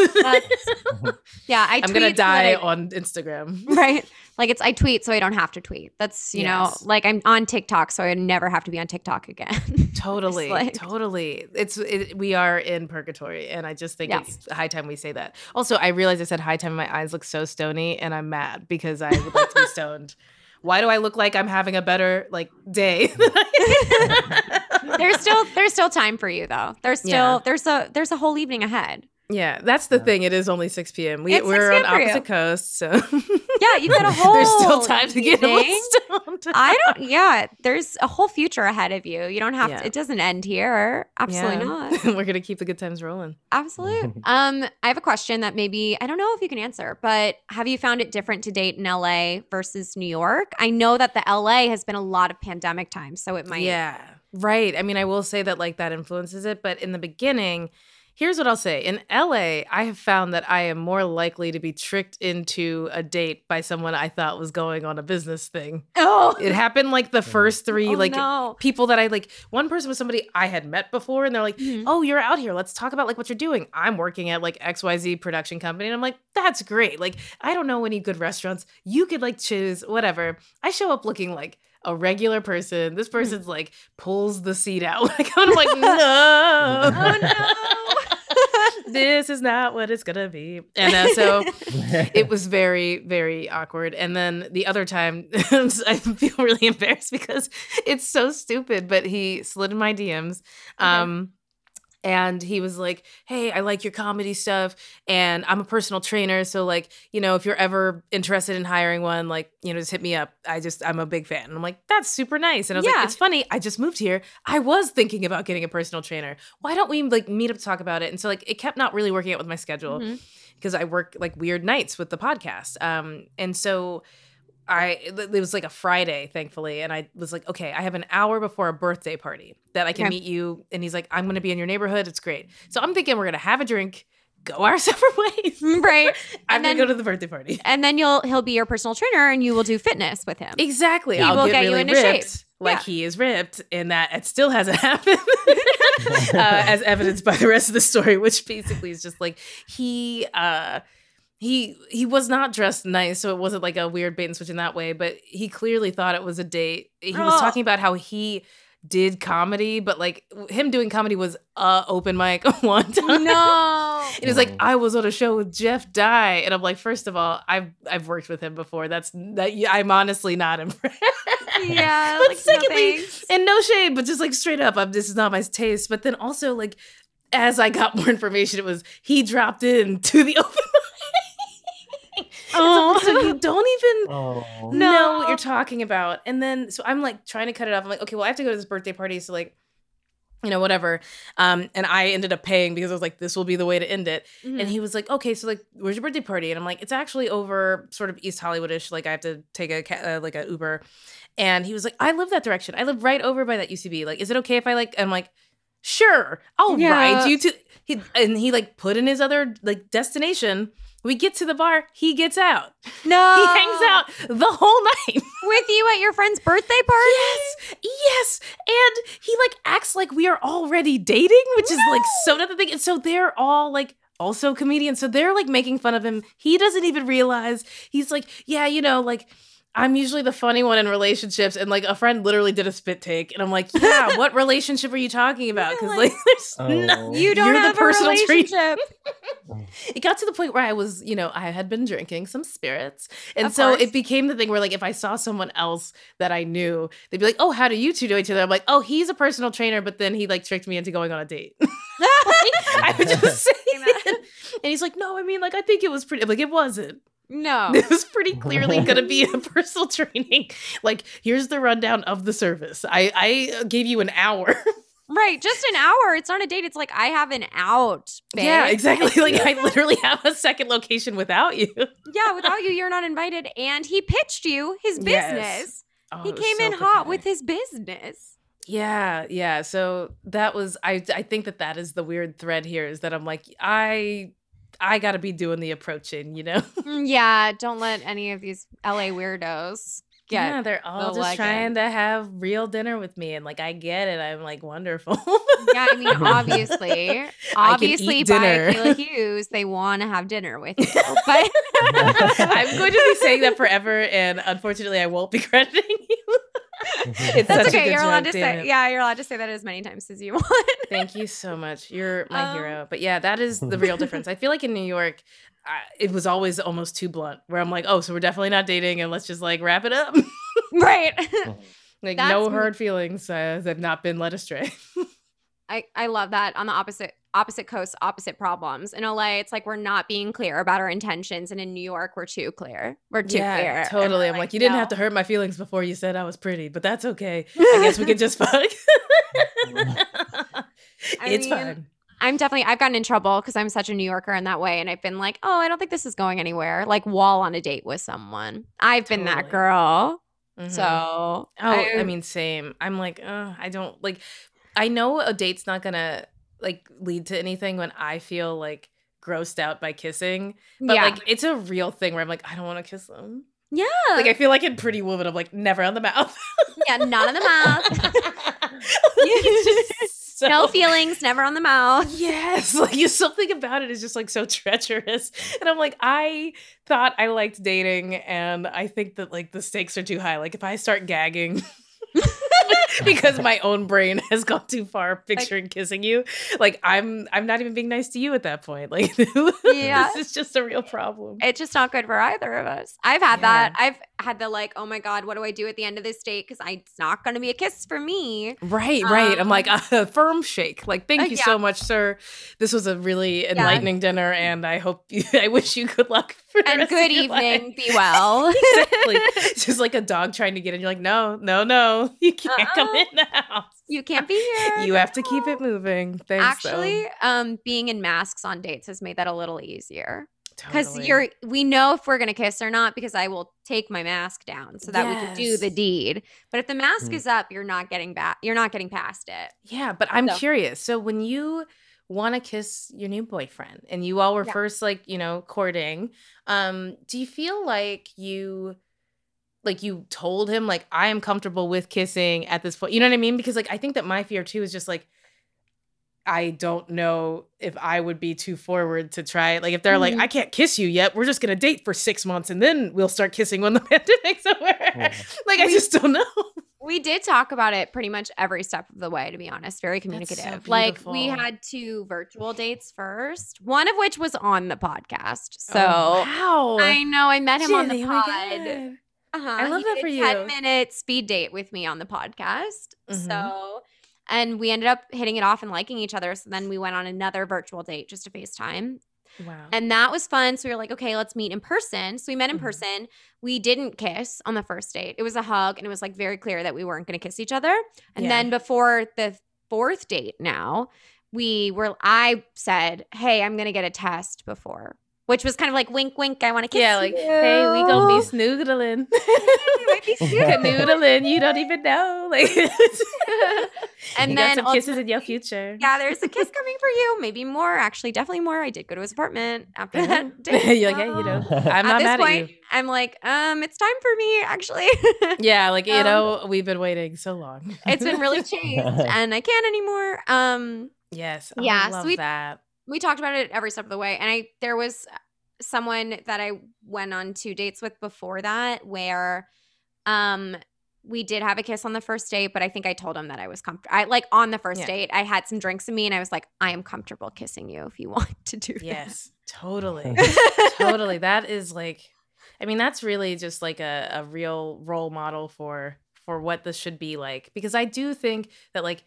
Speaker 1: yeah. I
Speaker 3: I'm gonna
Speaker 1: tweet so that
Speaker 3: die
Speaker 1: I-
Speaker 3: on Instagram.
Speaker 1: right like it's i tweet so i don't have to tweet that's you
Speaker 3: Yes.
Speaker 1: know like i'm on tiktok so i never have to be on tiktok again
Speaker 3: Totally,
Speaker 1: like-
Speaker 3: totally. It's it, we are in purgatory, and I just think
Speaker 1: Yeah.
Speaker 3: it's high time we say that. Also, I realized I said high time. My eyes look so stony, and I'm mad because I would like to be stoned. Why do I look like I'm having a better like day?
Speaker 1: there's still there's still time for you though there's still
Speaker 3: Yeah.
Speaker 1: there's a there's a whole evening ahead
Speaker 3: yeah, that's the
Speaker 2: Yeah.
Speaker 3: thing. It is only six p.m. We,
Speaker 1: it's
Speaker 3: we're on
Speaker 1: p.m. for
Speaker 3: opposite coasts, so
Speaker 1: yeah you've got a whole
Speaker 3: there's still time to get a little
Speaker 1: evening.
Speaker 3: stoned.
Speaker 1: i don't yeah there's a whole future ahead of you you don't have
Speaker 3: Yeah.
Speaker 1: to it doesn't end here absolutely
Speaker 3: Yeah.
Speaker 1: not
Speaker 3: we're gonna keep the good times rolling.
Speaker 1: Absolutely. um, I have a question that maybe I don't know if you can answer, but have you found it different to date in LA versus New York? I know that the LA has been a lot of pandemic time, so it might.
Speaker 3: Yeah. Right. I mean, I will say that like that influences it, but in the beginning, here's what I'll say. In LA, I have found that I am more likely to be tricked into a date by someone I thought was going on a business thing.
Speaker 1: Oh,
Speaker 3: It happened like the first three
Speaker 1: oh,
Speaker 3: like
Speaker 1: no.
Speaker 3: people that I like one person was somebody I had met before and they're like,
Speaker 1: Mhm.
Speaker 3: "Oh, you're out here. Let's talk about like what you're doing." I'm working at like XYZ production company and I'm like, "That's great. Like, I don't know any good restaurants. You could like choose whatever." I show up looking like a regular person. This person's like pulls the seat out. Like I'm like, "No."
Speaker 1: Oh no.
Speaker 3: This is not what it's gonna be. And uh, so it was very very awkward. And then the other time i feel really embarrassed because it's so stupid but he slid in my dms um and he was like hey i like your comedy stuff and i'm a personal trainer so like you know if you're ever interested in hiring one like you know just hit me up. I just i'm a big fan. And i'm like that's super nice. And i was
Speaker 1: Yeah.
Speaker 3: like it's funny i just moved here. I was thinking about getting a personal trainer. Why don't we like meet up to talk about it? And so like it kept not really working out with my schedule because I work like weird nights with the podcast. Um, and so I it was like a Friday, thankfully, and I was like, okay, I have an hour before a birthday party that I can
Speaker 1: Okay.
Speaker 3: meet you. And he's like, I'm gonna be in your neighborhood. It's great. So I'm thinking we're gonna have a drink, go our separate ways.
Speaker 1: right.
Speaker 3: I'm
Speaker 1: And
Speaker 3: gonna
Speaker 1: then-
Speaker 3: go to the birthday party.
Speaker 1: And then you'll he'll be your personal trainer and you will do fitness with him.
Speaker 3: Exactly.
Speaker 1: He
Speaker 3: I'll
Speaker 1: will
Speaker 3: get,
Speaker 1: get you
Speaker 3: really
Speaker 1: into
Speaker 3: ripped,
Speaker 1: shape.
Speaker 3: like
Speaker 1: Yeah.
Speaker 3: he is ripped, and that it still hasn't happened, uh, as evidenced by the rest of the story, which basically is just like he. uh he he was not dressed nice, so it wasn't like a weird bait and switch in that way. But he clearly thought it was a date. He was talking about how he did comedy, but like him doing comedy was uh open mic one time.
Speaker 1: no.
Speaker 3: And he's like. I was on a show with Jeff Dye, and I'm like, first of all, I've I've worked with him before. That's that. I'm honestly not impressed.
Speaker 1: Yeah.
Speaker 3: but
Speaker 1: like,
Speaker 3: secondly,
Speaker 1: thanks.
Speaker 3: and no shade, but just like straight up, I'm, this is not my taste. But then also like, as I got more information, it was he dropped in to the open mic.
Speaker 1: Oh.
Speaker 3: so, so you don't even
Speaker 2: Oh.
Speaker 3: know what you're talking about. And then so I'm like trying to cut it off. I'm like, okay, well, I have to go to this birthday party. So like, you know, whatever. Um, and I ended up paying because I was like, this will be the way to end it.
Speaker 1: Mhm.
Speaker 3: And he was like, okay, so like, where's your birthday party? And I'm like, it's actually over sort of East Hollywoodish. Like I have to take a ca- uh, like a Uber. And he was like, I live that direction. I live right over by that UCB. Like, is it okay if I like? I'm like, sure, I'll
Speaker 1: Yeah.
Speaker 3: ride you to. He and he like put in his other like destination. We get to the bar. He gets out.
Speaker 1: no.
Speaker 3: He hangs out the whole night.
Speaker 1: with you at your friend's birthday party.
Speaker 3: Yes, yes. And he like acts like we are already dating, which is like so not the thing. And so they're all like also comedians. So they're like making fun of him. He doesn't even realize he's like, yeah, you know, like I'm usually the funny one in relationships. And like a friend literally did a spit take. And I'm like, yeah, what relationship are you talking about? Because like, there's
Speaker 2: Oh.
Speaker 3: no,
Speaker 1: You don't
Speaker 3: you're
Speaker 1: have
Speaker 3: the personal
Speaker 1: a relationship.
Speaker 3: It got to the point where I was, you know, I had been drinking some spirits. And
Speaker 1: Of
Speaker 3: so
Speaker 1: course.
Speaker 3: it became the thing where, like, if I saw someone else that I knew, they'd be like, oh, how do you two know each other? I'm like, oh, he's a personal trainer, but then he, like, tricked me into going on a date. I would just say it. And he's like, no, I mean, like, I think it was pretty, I'm like, it wasn't.
Speaker 1: No.
Speaker 3: It was pretty clearly going to be a personal training. Like, here's the rundown of the service. I, I uh, gave you an hour.
Speaker 1: Right, just an hour. It's not a date. It's like I have an out. Babe.
Speaker 3: Yeah, exactly. Like, I literally have a second location without you.
Speaker 1: Yeah, without you, you're not invited. And he pitched you his business.
Speaker 3: Yes. Oh,
Speaker 1: he came
Speaker 3: so
Speaker 1: in hot with his business.
Speaker 3: Yeah, yeah. So that was I I think that that is the weird thread here is that I'm like I I got to be doing the approaching, you know.
Speaker 1: Mm, Yeah, don't let any of these LA weirdos get.
Speaker 3: yeah, they're all
Speaker 1: the
Speaker 3: just trying to have real dinner with me and like I get it. I'm like wonderful.
Speaker 1: Yeah, I mean, obviously, obviously, by. Akilah Hughes, they want to have dinner with you. But
Speaker 3: I'm going to be saying that forever and unfortunately I won't be crediting you. It's
Speaker 1: That's
Speaker 3: such
Speaker 1: okay.
Speaker 3: good
Speaker 1: You're allowed
Speaker 3: joke,
Speaker 1: to say,
Speaker 3: it.
Speaker 1: yeah, you're allowed to say that as many times as you want.
Speaker 3: Thank you so much. You're my
Speaker 1: Um,
Speaker 3: hero. But yeah, that is the real difference. I feel like in New York, I, it was always almost too blunt, where I'm like, oh, so we're definitely not dating, and let's just like wrap it up.
Speaker 1: right.
Speaker 3: like
Speaker 1: That's
Speaker 3: no
Speaker 1: m-
Speaker 3: hard feelings uh, have not been led astray.
Speaker 1: I, I love that on the opposite opposite coasts, opposite problems. In LA, it's like we're not being clear about our intentions, and in New York, we're too clear. We're too clear.
Speaker 3: Totally. I'm like, you didn't have to hurt my feelings before you said I was pretty, but that's okay. I guess we could just fuck.
Speaker 1: I
Speaker 3: it's
Speaker 1: mean,
Speaker 3: fine.
Speaker 1: I'm definitely I've gotten in trouble because I'm such a New Yorker in that way, and I've been like, oh, I don't think this is going anywhere. Like wall on a date with someone, I've been that
Speaker 3: Totally.
Speaker 1: girl.
Speaker 3: Mhm.
Speaker 1: So
Speaker 3: Oh, I, mean, same. I'm like, I don't like. I know a date's not gonna like lead to anything when I feel like grossed out by kissing, but
Speaker 1: yeah,
Speaker 3: like it's a real thing where I'm like, I don't want to kiss them.
Speaker 1: yeah,
Speaker 3: Like I feel like in Pretty Woman, I'm like, never on the mouth.
Speaker 1: yeah, not in the mouth.
Speaker 3: It's just so-
Speaker 1: no feelings, never on the mouth.
Speaker 3: Yes, like you something about it is just like so treacherous. And I'm like, I thought I liked dating, and I think that like the stakes are too high. Like if I start gagging because my own brain has gone too far picturing kissing you, like I'm I'm not even being nice to you at that point. Like
Speaker 1: Yeah.
Speaker 3: this is just a real problem.
Speaker 1: It's just not good for either of us. I've had
Speaker 3: Yeah.
Speaker 1: that. I've had the like, oh my god, what do I do at the end of this date? Because it's not going to be a kiss for me.
Speaker 3: Right, right. I'm like
Speaker 1: Um,
Speaker 3: a firm shake. Like, thank
Speaker 1: uh,
Speaker 3: you
Speaker 1: yeah.
Speaker 3: so much, sir. This was a really enlightening dinner, and I hope you, I wish you good luck
Speaker 1: And good evening.
Speaker 3: life.
Speaker 1: Be well.
Speaker 3: exactly. It's just like a dog trying to get in. You're like, no, no, no, you can't come
Speaker 1: Uh-uh.
Speaker 3: in the house.
Speaker 1: you can't be here.
Speaker 3: You have to keep it moving. Thanks.
Speaker 1: Actually, um, being in masks on dates has made that a little easier because
Speaker 3: Totally.
Speaker 1: you're we know if we're gonna kiss or not because I will take my mask down so that we can do the deed. But if the mask
Speaker 2: Hmm.
Speaker 1: is up, you're not getting back. You're not getting past it.
Speaker 3: Yeah, but I'm
Speaker 1: So-
Speaker 3: curious. So when you want to kiss your new boyfriend and you all were
Speaker 1: Yeah.
Speaker 3: first like, you know, courting. Um do you feel like you like you told him like I am comfortable with kissing at this point. You know what I mean? Because like I think that my fear too is just like I don't know if I would be too forward to try it. Like if they're like,
Speaker 1: Mhm.
Speaker 3: I can't kiss you yet, we're just gonna date for six months and then we'll start kissing when the pandemic's over.
Speaker 2: Yeah.
Speaker 3: like I just don't know.
Speaker 1: We did talk about it pretty much every step of the way, to be honest. Very communicative. like we had two virtual dates first, one of which was on the podcast. So
Speaker 3: Oh, wow.
Speaker 1: I know I met him on the
Speaker 3: Jenny, oh
Speaker 1: pod. Uh-huh.
Speaker 3: I love
Speaker 1: he
Speaker 3: that for you.
Speaker 1: 10 minute speed date with me on the podcast.
Speaker 3: Mhm.
Speaker 1: So, and we ended up hitting it off and liking each other. So then we went on another virtual date just to FaceTime.
Speaker 3: Wow.
Speaker 1: And that was fun. So we were like, okay, let's meet in person. So we met in
Speaker 3: Mhm.
Speaker 1: person. We didn't kiss on the first date. It was a hug and it was like very clear that we weren't going to kiss each other. And
Speaker 3: Yeah.
Speaker 1: then before the fourth date now, we were, I said, hey, I'm going to get a test before, which was kind of like wink, wink. I want to kiss you.
Speaker 3: yeah, like,
Speaker 1: you.
Speaker 3: hey, we gonna be snoodling.
Speaker 1: might be
Speaker 3: Canoodling, you don't even know. Like
Speaker 1: and
Speaker 3: you
Speaker 1: then
Speaker 3: got some kisses in your future.
Speaker 1: yeah, there's a kiss coming for you. Maybe more. Actually, definitely more. I did go to his apartment after that date.
Speaker 3: You're like, hey, you know, I'm
Speaker 1: at
Speaker 3: not
Speaker 1: this
Speaker 3: mad
Speaker 1: point,
Speaker 3: at you.
Speaker 1: I'm like, um, it's time for me. Actually,
Speaker 3: Yeah, like you
Speaker 1: Um,
Speaker 3: know, we've been waiting so long.
Speaker 1: it's been really changed, and I can't anymore. Um,
Speaker 3: yes. Oh,
Speaker 1: Yeah,
Speaker 3: I
Speaker 1: so
Speaker 3: love
Speaker 1: we-
Speaker 3: that.
Speaker 1: We talked about it every step of the way, and I there was someone that I went on two dates with before that where, um. We did have a kiss on the first date, but I think I told him that I was comfortable. I like on the first
Speaker 3: Yeah.
Speaker 1: date, I had some drinks in me, and I was like, "I am comfortable kissing you if you want to do this."
Speaker 3: Yes, totally. totally. That is like, I mean, that's really just like a, a real role model for for what this should be like. Because I do think that like, a-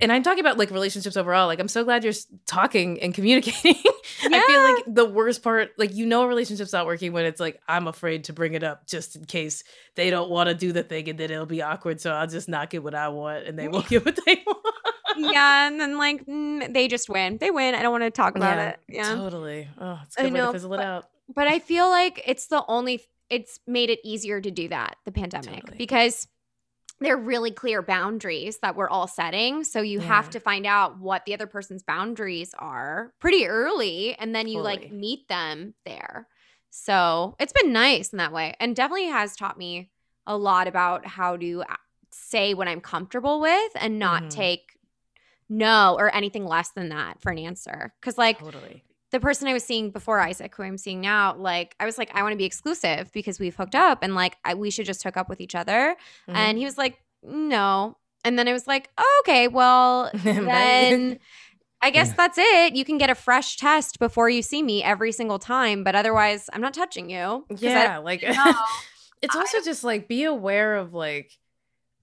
Speaker 3: and I'm talking about like relationships overall. Like, I'm so glad you're talking and communicating. I feel like the worst part, like you know, a relationship's not working when it's like I'm afraid to bring it up just in case they don't want to do the thing and then it'll be awkward. So I'll just not get what I want and they won't get what they want.
Speaker 1: yeah, and then like mm, they just win. They win. I don't want to talk about it. Yeah.
Speaker 3: totally. Oh, it's a
Speaker 1: I
Speaker 3: good way
Speaker 1: know,
Speaker 3: to fizzle it
Speaker 1: but-
Speaker 3: out.
Speaker 1: But I feel like it's the only it's made it easier to do that, the pandemic,
Speaker 3: Totally.
Speaker 1: because they're really clear boundaries that we're all setting. So you have to find out what the other person's boundaries are pretty early and then you like meet them there. So it's been nice in that way and definitely has taught me a lot about how to say what I'm comfortable with and not
Speaker 3: Mhm.
Speaker 1: take no or anything less than that for an answer. Cause like
Speaker 3: Totally.
Speaker 1: The person I was seeing before Isaac, who I'm seeing now, like I was like, I want to be exclusive because we've hooked up and like I, we should just hook up with each other.
Speaker 3: Mhm.
Speaker 1: And he was like, no. And then I was like, oh, okay, well, then I guess
Speaker 2: Yeah.
Speaker 1: that's it. You can get a fresh test before you see me every single time, but otherwise, I'm not touching you.
Speaker 3: Yeah, like it's also just like be aware of like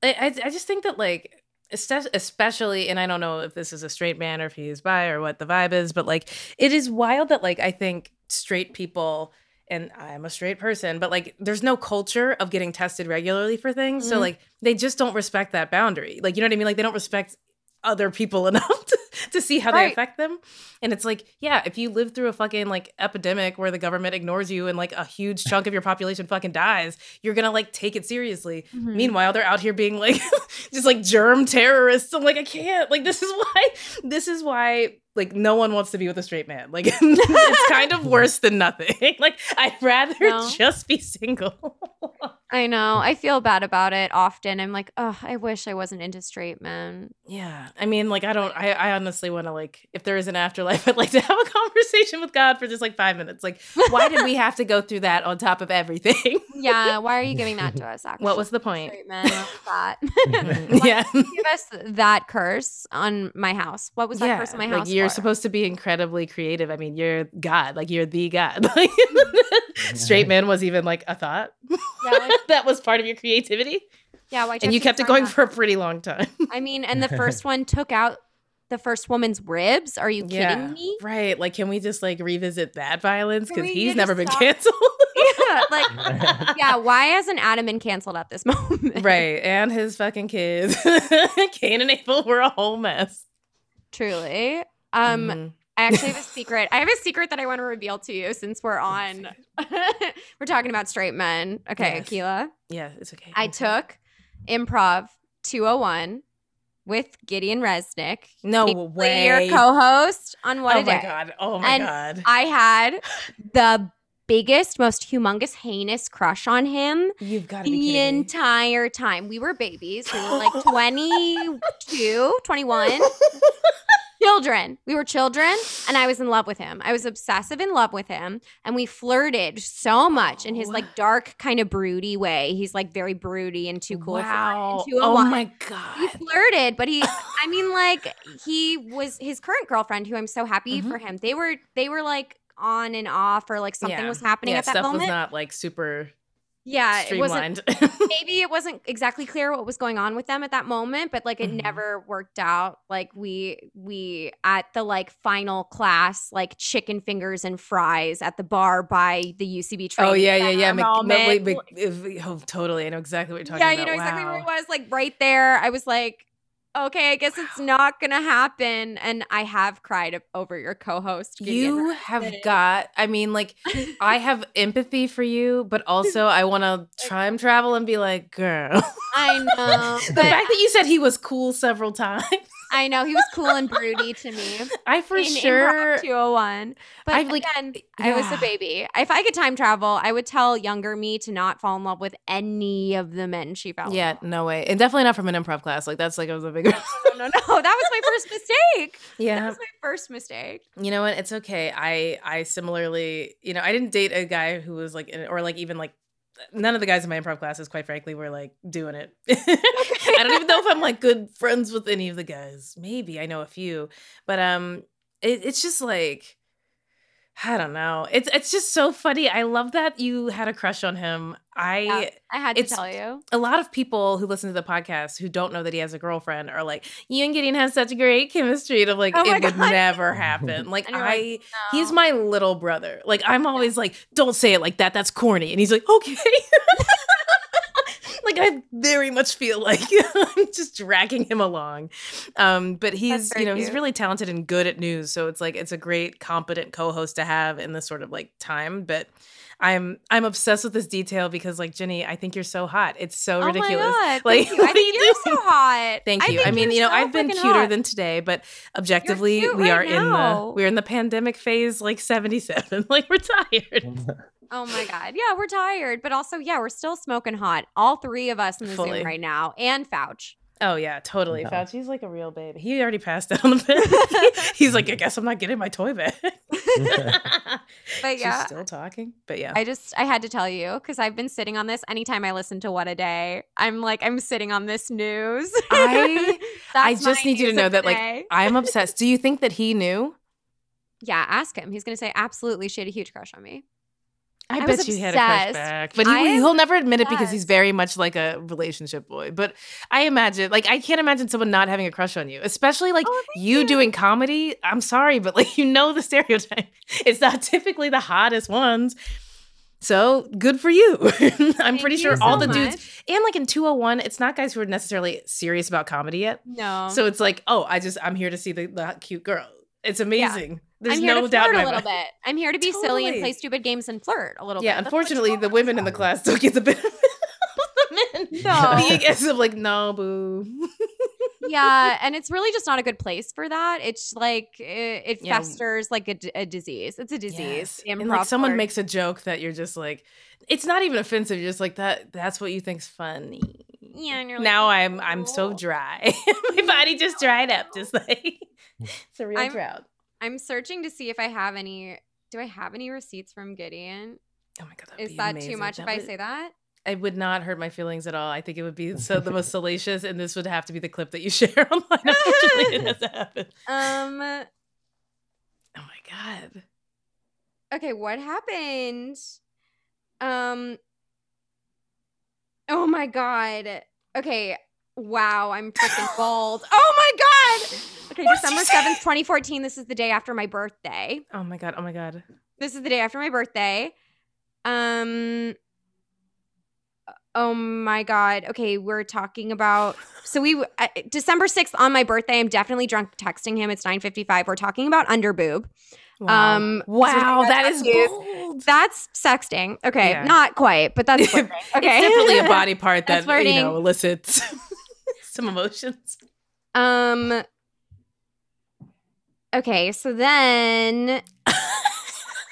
Speaker 3: I I, just think that like especially and I don't know if this is a straight man or if he is bi or what the vibe is, but like it is wild that like I think straight people and I'm a straight person, but like there's no culture of getting tested regularly for things. So
Speaker 1: Mhm.
Speaker 3: like they just don't respect that boundary. Like you know what I mean? Like they don't respect other people enough to, to see how they affect them. And it's like, yeah, if you live through a fucking like epidemic where the government ignores you and like a huge chunk of your population fucking dies, you're gonna like take it seriously.
Speaker 1: Mhm.
Speaker 3: Meanwhile, they're out here being like just like germ terrorists. I'm like, I can't. Like, this is why this is why like no one wants to be with a straight man. Like it's kind of worse than nothing. like I'd rather
Speaker 1: No.
Speaker 3: just be single.
Speaker 1: I know. I feel bad about it often. I'm like, oh, I wish I wasn't into straight men.
Speaker 3: yeah. I mean, like I don't I, I honestly want to like if there is an afterlife, I'd like to have a conversation with God for just like five minutes. Like, why did we have to go through that on top of everything?
Speaker 1: yeah. Why are you giving that to us? Actually,
Speaker 3: what was the point?
Speaker 1: straight men? That?
Speaker 3: Mhm. yeah.
Speaker 1: Give us that curse on my house. What was that curse on my house?
Speaker 3: like
Speaker 1: house?
Speaker 3: you're
Speaker 1: for?
Speaker 3: supposed to be incredibly creative. I mean, you're God, like you're the God. Like, straight man was even like a thought.
Speaker 1: Yeah, like-
Speaker 3: that was part of your creativity,
Speaker 1: Yeah, why?
Speaker 3: and you kept it going
Speaker 1: that?
Speaker 3: for a pretty long time.
Speaker 1: I mean, and the first one took out the first woman's ribs. Are you kidding me?
Speaker 3: right. Like, can we just like revisit that violence because he's never been
Speaker 1: stop?
Speaker 3: canceled.
Speaker 1: Yeah, like yeah. Why hasn't Adam been canceled at this moment?
Speaker 3: right, and his fucking kids, Cain and Abel, were a whole mess.
Speaker 1: Truly. Um,
Speaker 3: Mhm.
Speaker 1: I actually have a secret. I have a secret that I want to reveal to you since we're on. we're talking about straight men. Okay,
Speaker 3: Yes.
Speaker 1: Akilah.
Speaker 3: yeah, it's okay.
Speaker 1: I took improv 201 with Gideon Resnick.
Speaker 3: No way.
Speaker 1: Your co-host on What
Speaker 3: oh my
Speaker 1: Day.
Speaker 3: god. Oh my
Speaker 1: And
Speaker 3: god.
Speaker 1: I had the biggest, most humongous, heinous crush on him
Speaker 3: You've got
Speaker 1: the entire time. We were babies. We were like 22, 21. children. We were children, and I was in love with him. I was obsessive in love with him, and we flirted so much in his
Speaker 3: Oh.
Speaker 1: like dark, kind of broody way. He's like very broody and too cool
Speaker 3: Wow.
Speaker 1: for and
Speaker 3: Oh
Speaker 1: 201.
Speaker 3: my god, He
Speaker 1: flirted, but he I mean like he was his current girlfriend who I'm so happy
Speaker 3: Mhm.
Speaker 1: for him. They were they were like on and off or like something
Speaker 3: Yeah.
Speaker 1: was happening
Speaker 3: yeah,
Speaker 1: at that
Speaker 3: stuff
Speaker 1: moment.
Speaker 3: was not like super
Speaker 1: yeah, it wasn't maybe it wasn't exactly clear what was going on with them at that moment but like it
Speaker 3: Mhm.
Speaker 1: never worked out like we we at the like final class like chicken fingers and fries at the bar by the ucb train
Speaker 3: oh yeah, yeah, yeah. Mc-
Speaker 1: moment.
Speaker 3: wait, Mc- oh, totally. I know exactly what you're talking
Speaker 1: yeah
Speaker 3: about.
Speaker 1: Yeah, you know exactly where it was like right there i was like okay i guess it's not gonna happen and i have cried over your co-host Gideon
Speaker 3: You have got. I mean, like I have empathy for you, but also I want to time travel and be like, girl.
Speaker 1: i know
Speaker 3: the fact that you said he was cool several times,
Speaker 1: i know he was cool and broody to me
Speaker 3: I for
Speaker 1: in
Speaker 3: sure.
Speaker 1: Improv 201. But
Speaker 3: I've, like,
Speaker 1: again, I was a baby. If I could time travel, I would tell younger me to not fall in love with any of the men she fell. in
Speaker 3: Yeah,
Speaker 1: love
Speaker 3: no way, and definitely not from an improv class. Like that's like I was a
Speaker 1: big. No, no, no. That was my first mistake.
Speaker 3: Yeah, that
Speaker 1: was my first mistake.
Speaker 3: you know what? It's okay. I I similarly, you know, I didn't date a guy who was like, or like even like. None of the guys in my improv classes, quite frankly, were like doing it. I don't even know if I'm like good friends with any of the guys. Maybe I know a few, but um, it, it's just like I don't know. It's it's just so funny. I love that you had a crush on him. I
Speaker 1: Yeah. I had to tell you.
Speaker 3: a lot of people who listen to the podcast who don't know that he has a girlfriend are like, you and Gideon have such great chemistry. And I'm like,
Speaker 1: Oh
Speaker 3: it would
Speaker 1: God.
Speaker 3: never happen. Like I
Speaker 1: like,
Speaker 3: he's my little brother. Like I'm always like, don't say it like that. That's corny. And he's like, okay. like I very much feel like I'm just dragging him along. Um, but he's, you know, he's really talented and good at news. So it's like it's a great, competent co-host to have in this sort of like time. But I'm I'm obsessed with this detail because like Jenny, I think you're so hot. It's so
Speaker 1: Oh
Speaker 3: ridiculous.
Speaker 1: my god!
Speaker 3: Like,
Speaker 1: Thank you. I
Speaker 3: what are
Speaker 1: think
Speaker 3: you
Speaker 1: you're
Speaker 3: doing?
Speaker 1: so hot.
Speaker 3: Thank you. I,
Speaker 1: think
Speaker 3: mean,
Speaker 1: you're
Speaker 3: know,
Speaker 1: so
Speaker 3: I've been cuter
Speaker 1: hot.
Speaker 3: than today, but objectively, we
Speaker 1: right
Speaker 3: are in the we're in the pandemic phase, like 77. Like we're tired.
Speaker 1: Oh my god! Yeah, we're tired, but also yeah, we're still smoking hot. All three of us in the
Speaker 3: Fully.
Speaker 1: Zoom right now, and Fouch.
Speaker 3: Oh yeah, totally.
Speaker 2: No.
Speaker 3: Fauci's like a real babe. He already passed out on the bed. He's like, I guess I'm not getting my toy back.
Speaker 1: But yeah,
Speaker 3: She's still talking. But yeah.
Speaker 1: I just I had to tell you because I've been sitting on this. Anytime I listen to What a Day, I'm like I'm sitting on this news.
Speaker 3: I- I just need you to know that
Speaker 1: the
Speaker 3: like. I'm obsessed. Do you think that he knew?
Speaker 1: yeah, ask him. He's gonna say absolutely. She had a huge crush on me.
Speaker 3: I,
Speaker 1: I
Speaker 3: bet
Speaker 1: was
Speaker 3: you had a crush back. But he,
Speaker 1: I
Speaker 3: he'll never admit it because he's very much like a relationship boy. But I imagine, like, I can't imagine someone not having a crush on you, especially like
Speaker 1: Oh,
Speaker 3: you,
Speaker 1: you.
Speaker 3: doing comedy. I'm sorry, but like, you know the stereotype. It's not typically the hottest ones. So good for you. I'm
Speaker 1: Thank
Speaker 3: pretty
Speaker 1: you
Speaker 3: sure all
Speaker 1: so
Speaker 3: the dudes, and like in 201, it's not guys who are necessarily serious about comedy yet.
Speaker 1: No,
Speaker 3: So it's like, oh, I just, I'm here to see the, the cute girl. It's amazing. There's
Speaker 1: I'm here
Speaker 3: no
Speaker 1: to
Speaker 3: doubt
Speaker 1: flirt
Speaker 3: in
Speaker 1: a little
Speaker 3: mind.
Speaker 1: bit. I'm here to be silly and play stupid games and flirt a little
Speaker 3: Yeah,
Speaker 1: bit. That's what
Speaker 3: unfortunately, the women in the class don't get the benefit of the men.
Speaker 1: No.
Speaker 3: Being of like, no, boo.
Speaker 1: yeah, and it's really just not a good place for that. It's like it, it
Speaker 3: Yeah.
Speaker 1: festers like a disease. It's a disease.
Speaker 3: Yes. And like someone
Speaker 1: flirt.
Speaker 3: makes a joke that you're just like, it's not even offensive. You're just like that. That's what you think's funny.
Speaker 1: Yeah, and you're like,
Speaker 3: now I'm I'm so dry. My body just dried up, just like it's a real
Speaker 1: I'm-
Speaker 3: drought.
Speaker 1: I'm searching to see if I have any. Do I have any receipts from Gideon?
Speaker 3: Oh my god,
Speaker 1: Is
Speaker 3: be
Speaker 1: that
Speaker 3: amazing.
Speaker 1: too much
Speaker 3: That
Speaker 1: if I say that?
Speaker 3: It would not hurt my feelings at all. I think it would be so the most salacious, and this would have to be the clip that you share online. Unfortunately, it hasn't happened.
Speaker 1: Um.
Speaker 3: Oh my god.
Speaker 1: Okay, what happened? Um. Oh my god. Okay. Wow, I'm freaking bald. Oh my god. Okay,
Speaker 3: What
Speaker 1: December seventh, twenty fourteen. This is the day after my birthday.
Speaker 3: Oh my god. Oh my god.
Speaker 1: This is the day after my birthday. Um. Oh my god. Okay, we're talking about. So we uh, December sixth on my birthday. I'm definitely drunk texting him. It's nine fifty five. We're talking about underboob.
Speaker 3: Wow.
Speaker 1: Um,
Speaker 3: wow, that is bold.
Speaker 1: That's sexting. Okay,
Speaker 3: Yeah.
Speaker 1: not quite, but that's flirting. Okay,
Speaker 3: It's definitely a body part that you know elicits some emotions.
Speaker 1: Um. Okay, so then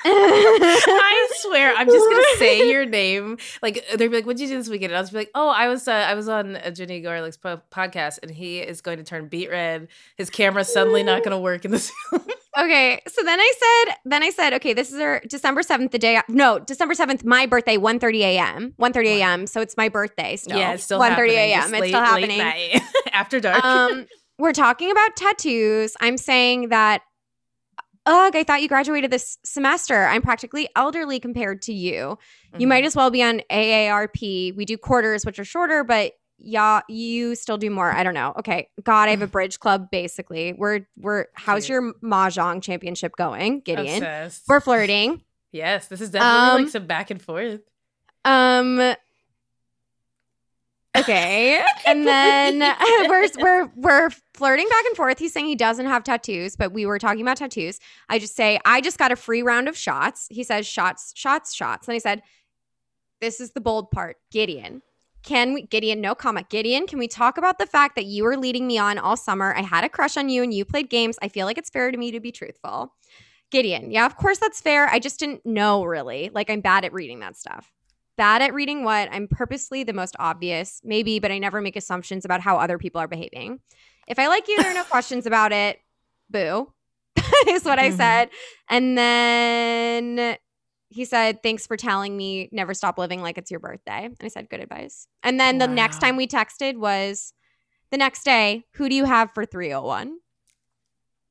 Speaker 3: I swear, I'm just gonna say your name. Like they're like, "What'd you do this weekend?" And I'll just be like, "Oh, I was uh, I was on uh, Jenny Gorlick's po- podcast, and he is going to turn beet red. His camera's suddenly not going to work in the this."
Speaker 1: Okay, so then I said, then I said, okay, this is our December seventh, the day. No, December seventh, my birthday, 1.30 a.m. 1.30 a.m. So it's my birthday still.
Speaker 3: yeah, it's still
Speaker 1: 1.30
Speaker 3: happening,
Speaker 1: a.m. It's
Speaker 3: late-
Speaker 1: still happening.
Speaker 3: night, after dark.
Speaker 1: um, we're talking about tattoos. I'm saying that, ugh, I thought you graduated this semester. I'm practically elderly compared to you. You
Speaker 3: Mhm.
Speaker 1: might as well be on AARP. We do quarters, which are shorter, but yeah, you still do more. I don't know. Okay, God, I have a bridge club. Basically, we're we're. How's
Speaker 3: Cute.
Speaker 1: your mahjong championship going, Gideon?
Speaker 3: Obsessed.
Speaker 1: We're flirting.
Speaker 3: yes, this is definitely
Speaker 1: Um,
Speaker 3: like some back and forth.
Speaker 1: Um. Okay, and then we're we're we're flirting back and forth. He's saying he doesn't have tattoos, but we were talking about tattoos. I just say I just got a free round of shots. He says shots, shots, shots. And I said, "This is the bold part, Gideon." Can we, Gideon? No comment, Gideon. Can we talk about the fact that you were leading me on all summer? I had a crush on you, and you played games. I feel like it's fair to me to be truthful. Gideon, yeah, of course that's fair. I just didn't know really. Like I'm bad at reading that stuff bad at reading what I'm purposely the most obvious, maybe, but I never make assumptions about how other people are behaving. If I like you, there are no questions about it. Boo, is what I
Speaker 3: Mhm.
Speaker 1: said. And then he said, Thanks for telling me never stop living like it's your birthday. And I said, Good advice. And then the next time we texted was the next day, Who do you have for 301?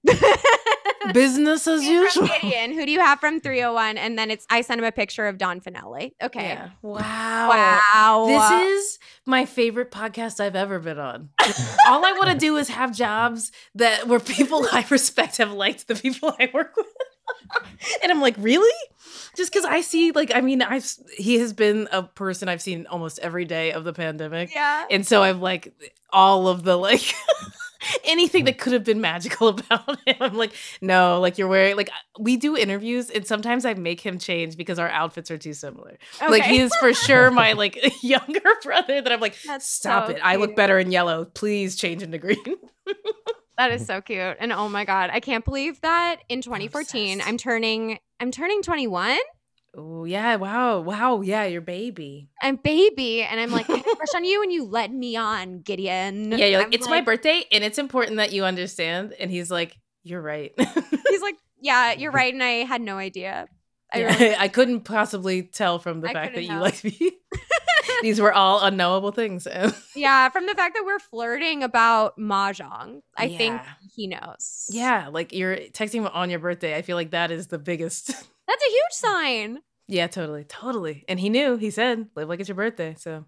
Speaker 3: Business as
Speaker 1: From
Speaker 3: usual.
Speaker 1: Gideon, who do you have from 301? And then it's I sent him a picture of Don Fanelli. Okay.
Speaker 3: Yeah. Wow.
Speaker 1: Wow.
Speaker 3: This is my favorite podcast I've ever been on. All I want to do is have jobs that where people I respect have liked the people I work with. and I'm like, really? Just because I see, like, I mean, I've he has been a person I've seen almost every day of the pandemic,
Speaker 1: yeah.
Speaker 3: and so I've like all of the like anything that could have been magical about him. I'm like, no, like you're wearing like uh, we do interviews, and sometimes I make him change because our outfits are too similar. Like
Speaker 1: Okay.
Speaker 3: he is for sure my like younger brother that I'm like,
Speaker 1: That's
Speaker 3: stop
Speaker 1: so
Speaker 3: it. I look better in yellow. Please change into green.
Speaker 1: That is so cute. And oh my god, I can't believe that in 2014
Speaker 3: Obsessed.
Speaker 1: I'm turning I'm turning 21.
Speaker 3: Oh yeah, wow, wow, yeah, your baby.
Speaker 1: I'm baby and I'm like I had a crush on you and you led me on, Gideon.
Speaker 3: Yeah, you're like,
Speaker 1: I'm
Speaker 3: it's my birthday and it's important that you understand. And he's like, you're right.
Speaker 1: He's like, "Yeah, you're right." And I had no idea. I
Speaker 3: Yeah,
Speaker 1: really-
Speaker 3: I couldn't possibly tell from the
Speaker 1: I
Speaker 3: fact that you
Speaker 1: know.
Speaker 3: liked me. These were all unknowable things.
Speaker 1: yeah, from the fact that we're flirting about mahjong, I think he knows.
Speaker 3: yeah, like you're texting him on your birthday. I feel like that is the biggest.
Speaker 1: That's a huge sign.
Speaker 3: yeah, totally, totally. And he knew. He said, "Live like it's your birthday." So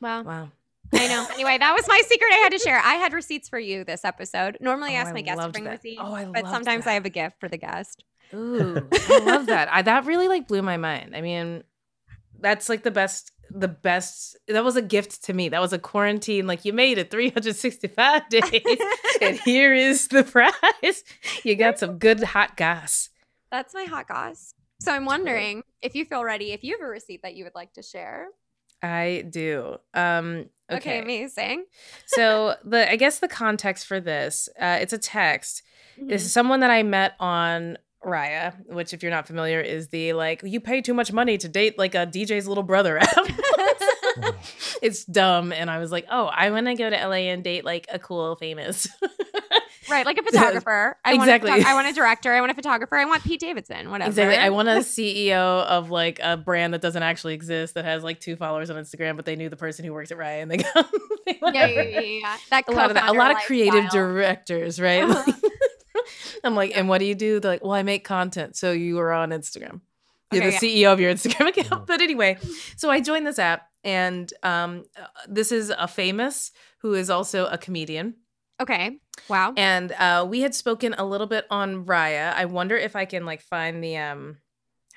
Speaker 1: Wow.
Speaker 3: wow.
Speaker 1: I know. Anyway, that was my secret I had to share. I had receipts for you this episode. Normally, oh, I
Speaker 3: Oh,
Speaker 1: ask my guests to bring
Speaker 3: that.
Speaker 1: receipts,
Speaker 3: Oh, I
Speaker 1: but sometimes I have a gift for the guest.
Speaker 3: Ooh, I love that. I, that really like blew my mind. I mean, that's like the best. The best. That was a gift to me. That was a quarantine. Like you made it 365 days, and here is the prize. You got some good hot gas.
Speaker 1: That's my hot goss. So I'm wondering if you feel ready, if you have a receipt that you would like to share.
Speaker 3: I do. Um.
Speaker 1: Okay,
Speaker 3: Okay.
Speaker 1: amazing.
Speaker 3: so the I guess the context for this, uh, it's a text.
Speaker 1: Mm-hmm.
Speaker 3: This is someone that I met on Raya, which, if you're not familiar, is the like you pay too much money to date like a DJ's little brother app. it's dumb, and I was like, oh, I want to go to LA and date like a cool famous.
Speaker 1: Right, like a photographer. I
Speaker 3: Exactly.
Speaker 1: Want a photo- I want a director. I want a photographer. I want Pete Davidson. Whatever.
Speaker 3: exactly. I want a CEO of like a brand that doesn't actually exist that has like two followers on Instagram, but they knew the person who works at Raya and they got
Speaker 1: Yeah, yeah, yeah, yeah. That
Speaker 3: a lot of that. A lot of creative
Speaker 1: lifestyle.
Speaker 3: directors, right?
Speaker 1: Uh-huh.
Speaker 3: I'm like, and what do you do? They're like, well, I make content. So you are on Instagram. You're
Speaker 1: Okay,
Speaker 3: the CEO of your Instagram account. But anyway, so I joined this app, and um, uh, this is a famous who is also a comedian.
Speaker 1: Okay. Wow.
Speaker 3: And uh, we had spoken a little bit on Raya. I wonder if I can like find the um.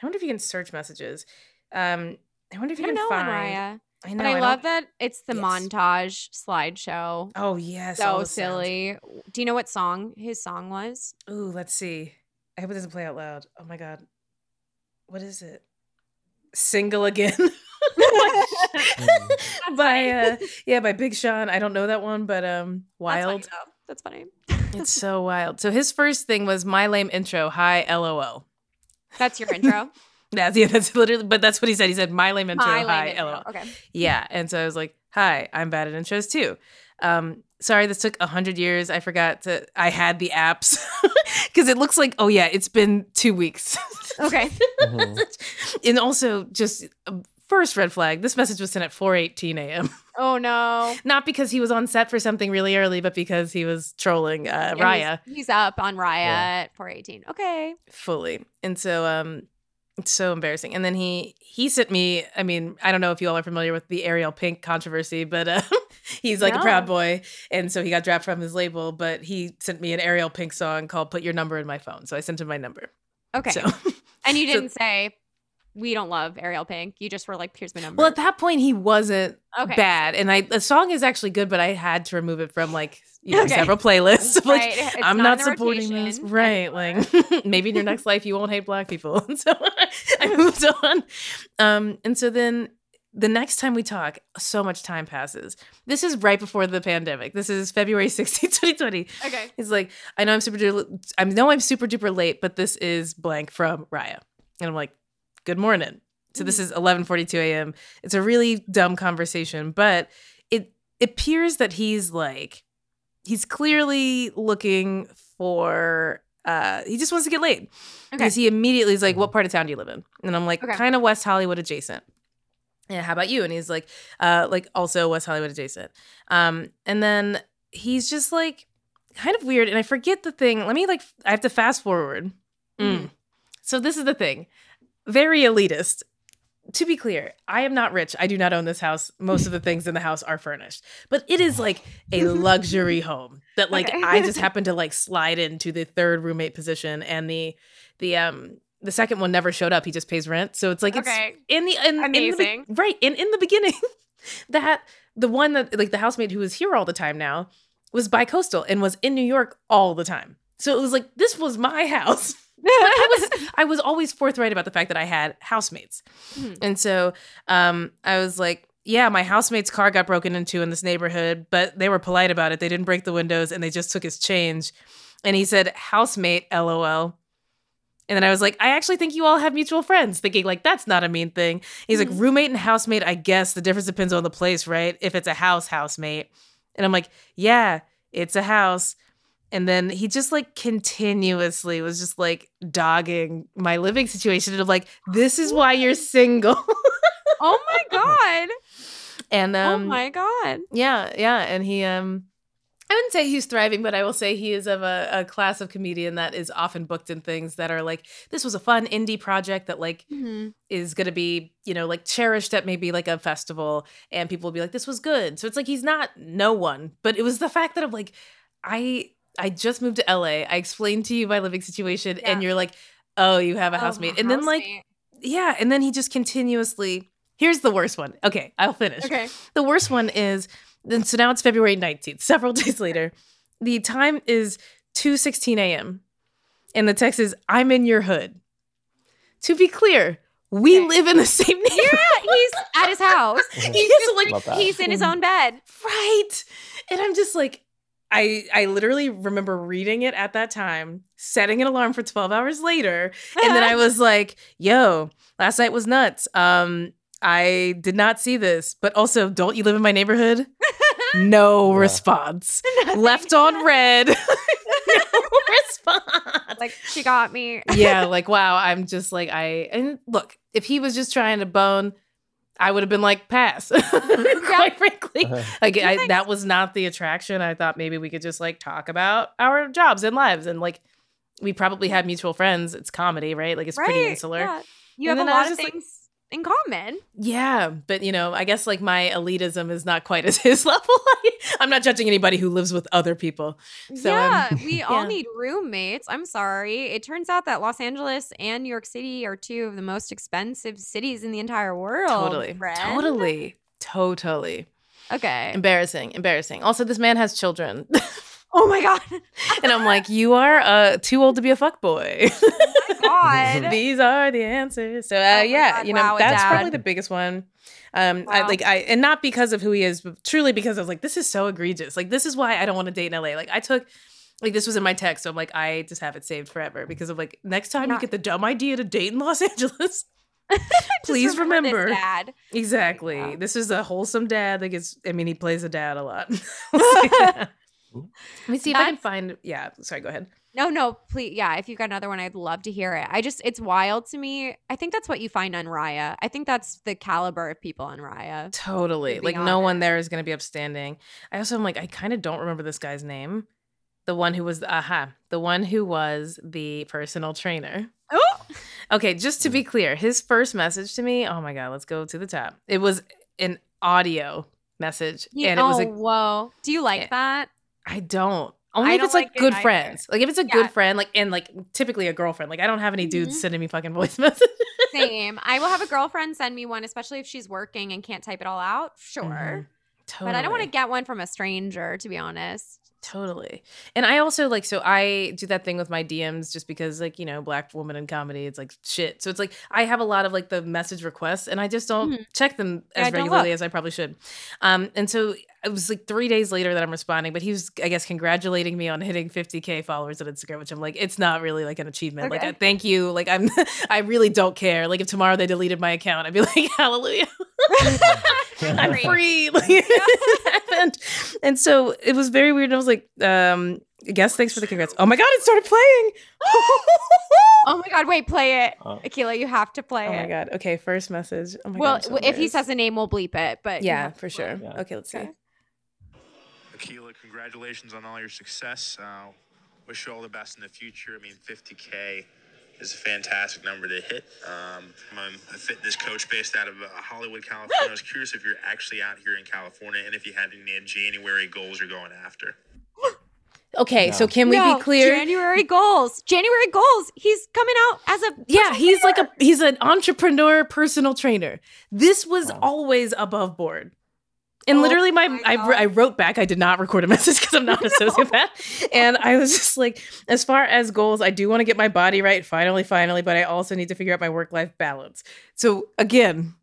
Speaker 3: I wonder if you can search messages. Um, I wonder if you
Speaker 1: don't
Speaker 3: can
Speaker 1: know
Speaker 3: find.
Speaker 1: Mariah.
Speaker 3: I know.
Speaker 1: But I,
Speaker 3: don't-
Speaker 1: love that it's the
Speaker 3: Yes.
Speaker 1: montage slideshow.
Speaker 3: Oh yes.
Speaker 1: so
Speaker 3: the sounds.
Speaker 1: silly. Do you know what song his song was?
Speaker 3: Ooh, let's see. I hope it doesn't play out loud. Oh my god. What is it? Single again. by uh, yeah, by Big Sean. I don't know that one, but um, wild.
Speaker 1: That's funny.
Speaker 3: it's so wild. So his first thing was my lame intro. Hi, lol.
Speaker 1: That's your intro.
Speaker 3: That's yeah. That's literally. But that's what he said. He said my lame intro.
Speaker 1: My
Speaker 3: hi,
Speaker 1: lame intro.
Speaker 3: lol.
Speaker 1: Okay.
Speaker 3: Yeah, and so I was like, "Hi, I'm bad at intros too." Um, sorry, this took a hundred years. I forgot to. I had the apps because it looks like, oh yeah, it's been two weeks.
Speaker 1: Okay.
Speaker 2: Mhm.
Speaker 3: and also, just first red flag. This message was sent at 4:18 a.m.
Speaker 1: Oh no.
Speaker 3: Not because he was on set for something really early, but because he was trolling uh,
Speaker 1: Yeah,
Speaker 3: Raya
Speaker 1: He's, he's up on Raya
Speaker 2: Yeah.
Speaker 1: at 418. Okay.
Speaker 3: fully, and so um, it's so embarrassing. And then he he sent me. I mean, I don't know if you all are familiar with the Ariel Pink controversy, but uh, he's like a proud boy, and so he got dropped from his label. But he sent me an Ariel Pink song called "Put Your Number in My Phone," so I sent him my number.
Speaker 1: Okay.
Speaker 3: So
Speaker 1: and you didn't say we don't love Ariel Pink. You just were like, here's my number.
Speaker 3: well, at that point, he wasn't
Speaker 1: okay.
Speaker 3: bad, and I the song is actually good, but I had to remove it from like you know
Speaker 1: Okay.
Speaker 3: several playlists. like,
Speaker 1: Right.
Speaker 3: I'm
Speaker 1: not
Speaker 3: not, supporting this. Right.
Speaker 1: anymore.
Speaker 3: Like maybe in your next life you won't hate black people. And so I moved on. Um, and so then the next time we talk, so much time passes. This is right before the pandemic. This is February 16, 2020.
Speaker 1: Okay.
Speaker 3: He's like, I know I'm super duper I know I'm super duper late, but this is blank from Raya. And I'm like, good morning. So this is 11:42 a.m. It's a really dumb conversation, but it appears that he's like he's clearly looking for uh he just wants to get laid.
Speaker 1: Okay.
Speaker 3: Because he immediately is like, What part of town do you live in? And I'm like,
Speaker 1: Okay.
Speaker 3: kind of West Hollywood adjacent. Yeah, how about you? And he's like, uh, like also West Hollywood adjacent. Um, and then he's just like kind of weird. And I forget the thing. Let me like I have to fast forward. Mm.
Speaker 1: Mhm.
Speaker 3: So this is the thing. Very elitist. To be clear, I am not rich. I do not own this house. Most of the things in the house are furnished. But it is like a luxury home that like
Speaker 1: Okay.
Speaker 3: I just happen to like slide into the third roommate position and the the um the second one never showed up. He just pays rent. So it's like it's in the in, in the
Speaker 1: Amazing.
Speaker 3: right in in the beginning that the one that like the housemate who was here all the time now was bi-coastal and was in New York all the time. So it was like this was my house. I I was always forthright about the fact that I had housemates.
Speaker 1: Mhm.
Speaker 3: And so um I was like yeah, my housemate's car got broken into in this neighborhood, but they were polite about it. They didn't break the windows and they just took his change. And he said, housemate, lol. And then I was like, I actually think you all have mutual friends, thinking like that's not a mean thing. He's
Speaker 1: Mhm.
Speaker 3: like, roommate and housemate, I guess the difference depends on the place, right? If it's a house, housemate. And I'm like, yeah, it's a house. And then he just like continuously was just like dogging my living situation of like, this is why you're single.
Speaker 1: oh my god.
Speaker 3: and um
Speaker 1: oh my god.
Speaker 3: yeah, yeah. And he um I wouldn't say he's thriving, but I will say he is of a, a class of comedian that is often booked in things that are like, this was a fun indie project that like
Speaker 1: Mhm.
Speaker 3: is gonna be, you know, like cherished at maybe like a festival and people will be like, this was good. So it's like he's not no one. But it was the fact that I'm like, I I just moved to LA. I explained to you my living situation,
Speaker 1: Yeah.
Speaker 3: and you're like, oh, you have a
Speaker 1: Oh,
Speaker 3: housemate. And then like, yeah, and then he just continuously here's the worst one. Okay, I'll finish.
Speaker 1: Okay.
Speaker 3: The worst one is then so now it's February 19th, several days later. The time is 2:16 a.m. And the text is I'm in your hood. To be clear, we
Speaker 1: Okay.
Speaker 3: live in the same neighborhood.
Speaker 1: Yeah, he's at his house.
Speaker 3: He's just like
Speaker 1: He's in his mm. own bed.
Speaker 3: right. And I'm just like I I literally remember reading it at that time, setting an alarm for 12 hours later, and then I was like, "Yo, last night was nuts. Um I did not see this, but also don't you live in my neighborhood?" No
Speaker 2: Yeah.
Speaker 3: response. Left on red. no response.
Speaker 1: like she got me.
Speaker 3: yeah, like wow, I'm just like I and look, if he was just trying to bone, I would have been like pass. Quite frankly. Uh-huh. Like I, that was not the attraction. I thought maybe we could just like talk about our jobs and lives and like we probably had mutual friends. It's comedy, right? Like it's pretty insular.
Speaker 1: Yeah. You
Speaker 3: And
Speaker 1: have a lot of
Speaker 3: just like-
Speaker 1: things in common.
Speaker 3: Yeah, but you know, I guess like my elitism is not quite as his level. I'm not judging anybody who lives with other people. So, um,
Speaker 1: yeah, we all need roommates. I'm sorry. It turns out that Los Angeles and New York City are two of the most expensive cities in the entire world.
Speaker 3: totally,
Speaker 1: friend.
Speaker 3: totally, totally
Speaker 1: Okay.
Speaker 3: embarrassing, embarrassing. Also, this man has children,
Speaker 1: Oh my god.
Speaker 3: and I'm like, you are uh too old to be a fuck boy.
Speaker 1: Oh God.
Speaker 3: These are the answers. So uh,
Speaker 1: Oh
Speaker 3: yeah,
Speaker 1: God,
Speaker 3: you know
Speaker 1: wow,
Speaker 3: that's
Speaker 1: Dad.
Speaker 3: probably the biggest one. Um, I like I and not because of who he is, but truly because I was like, this is so egregious. Like this is why I don't want to date in LA. Like I took. Like this was in my text, so I'm like, I just have it saved forever because of like next time you get the dumb idea to date in Los Angeles, please
Speaker 1: remember
Speaker 3: remember.
Speaker 1: Dad.
Speaker 3: Exactly.
Speaker 1: Yeah.
Speaker 3: This is a wholesome dad that gets I mean he plays a dad a lot. Let me see if I can find yeah, sorry, go ahead.
Speaker 1: No, no, please. Yeah, if you've got another one, I'd love to hear it. I just, it's wild to me. I think that's what you find on Raya. I think that's the caliber of people on Raya.
Speaker 3: Totally.
Speaker 1: to
Speaker 3: Like no one there is gonna be upstanding. I also am like, I kind of don't remember this guy's name. The one who was aha, the one who was the personal trainer.
Speaker 1: Oh,
Speaker 3: Okay, just to be clear, his first message to me, oh my god, let's go to the top. It was an audio message. and it was
Speaker 1: oh,
Speaker 3: a
Speaker 1: whoa. Do you like
Speaker 3: Yeah.
Speaker 1: that?
Speaker 3: I don't. Only
Speaker 1: I
Speaker 3: if it's like
Speaker 1: like
Speaker 3: good
Speaker 1: either.
Speaker 3: friends. Like if it's a
Speaker 1: Yeah.
Speaker 3: good friend, like and like typically a girlfriend. Like I don't have any dudes
Speaker 1: Mhm.
Speaker 3: sending me fucking voice messages.
Speaker 1: Same. I will have a girlfriend send me one, especially if she's working and can't type it all out. Sure.
Speaker 3: Mhm. Totally.
Speaker 1: But I don't want to get one from a stranger, to be honest.
Speaker 3: Totally. And I also like so I do that thing with my DMs just because like, you know, black woman in comedy, it's like shit. So it's like I have a lot of like the message requests and I just don't
Speaker 1: Mhm.
Speaker 3: check them as
Speaker 1: don't
Speaker 3: regularly as I probably should. Um and so it was like 3 days later that I'm responding, but he was I guess congratulating me on hitting 50k followers on Instagram, which I'm like it's not really like an achievement. Like
Speaker 1: Okay.
Speaker 3: I, thank you. Like I'm I really don't care. Like if tomorrow they deleted my account, I'd be like hallelujah. I'm free. Like, it. And so it was very weird. And I was like, um, I guess thanks for the congrats. Oh my God, it started playing.
Speaker 1: Oh my God, wait, play it.
Speaker 2: Oh.
Speaker 1: Akilah, you have to play
Speaker 3: Oh my God. Okay, first message. Oh my
Speaker 1: well,
Speaker 3: God. So
Speaker 1: if he says a name, we'll bleep it. But
Speaker 3: yeah, for sure.
Speaker 2: Yeah.
Speaker 3: Okay, let's see.
Speaker 1: Okay.
Speaker 4: Akilah, congratulations on all your success. Uh, wish you all the best in the future. I mean, 50K is a fantastic number to hit. Um, I'm a fitness coach based out of uh, Hollywood, California. I was curious if you're actually out here in California and if you had any January goals you're going after.
Speaker 3: Okay, so can we
Speaker 1: No,
Speaker 3: be clear?
Speaker 1: January goals. January goals. He's coming out as a
Speaker 3: yeah, he's like a he's an entrepreneur, personal trainer. This was
Speaker 2: Wow.
Speaker 3: always above board. And
Speaker 1: Oh
Speaker 3: literally, my,
Speaker 1: my
Speaker 3: I, I wrote back. I did not record a message because I'm not a sociopath. and I was just like, as far as goals, I do want to get my body right. Finally, finally, but I also need to figure out my work life balance. So again,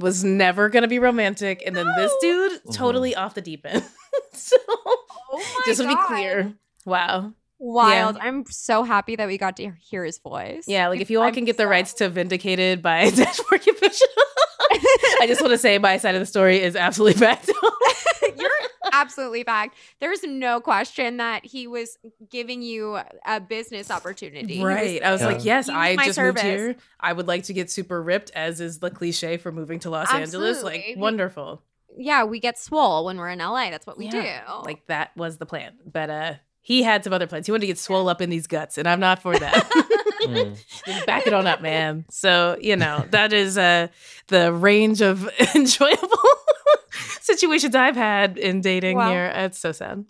Speaker 3: was never gonna be romantic, and then this dude mm-hmm. totally off the deep end. so
Speaker 1: Oh my
Speaker 3: just to be clear, wow.
Speaker 1: Wild. I'm so happy that we got to hear his voice.
Speaker 3: Yeah, like if you all
Speaker 1: I'm
Speaker 3: can get the rights to Vindicated by Dashboard Confessional, I just want to say my side of the story is absolutely backed up.
Speaker 1: You're absolutely fact. There's no question that he was giving you a business opportunity. He was-
Speaker 3: Right. I was
Speaker 2: Yeah.
Speaker 3: like, yes, I just
Speaker 1: service.
Speaker 3: moved here. I would like to get super ripped, as is the cliche for moving to Los Angeles. Like, wonderful.
Speaker 1: yeah, we get swole when we're in LA. That's what we
Speaker 3: Yeah,
Speaker 1: do.
Speaker 3: Like that was the plan. But uh he had some other plans. He wanted to get swole up in these guts, and I'm not for that.
Speaker 2: Mm.
Speaker 3: Back it on up, man. So, you know, that is uh the range of enjoyable situations I've had in dating
Speaker 1: Well-
Speaker 3: here. It's so sad.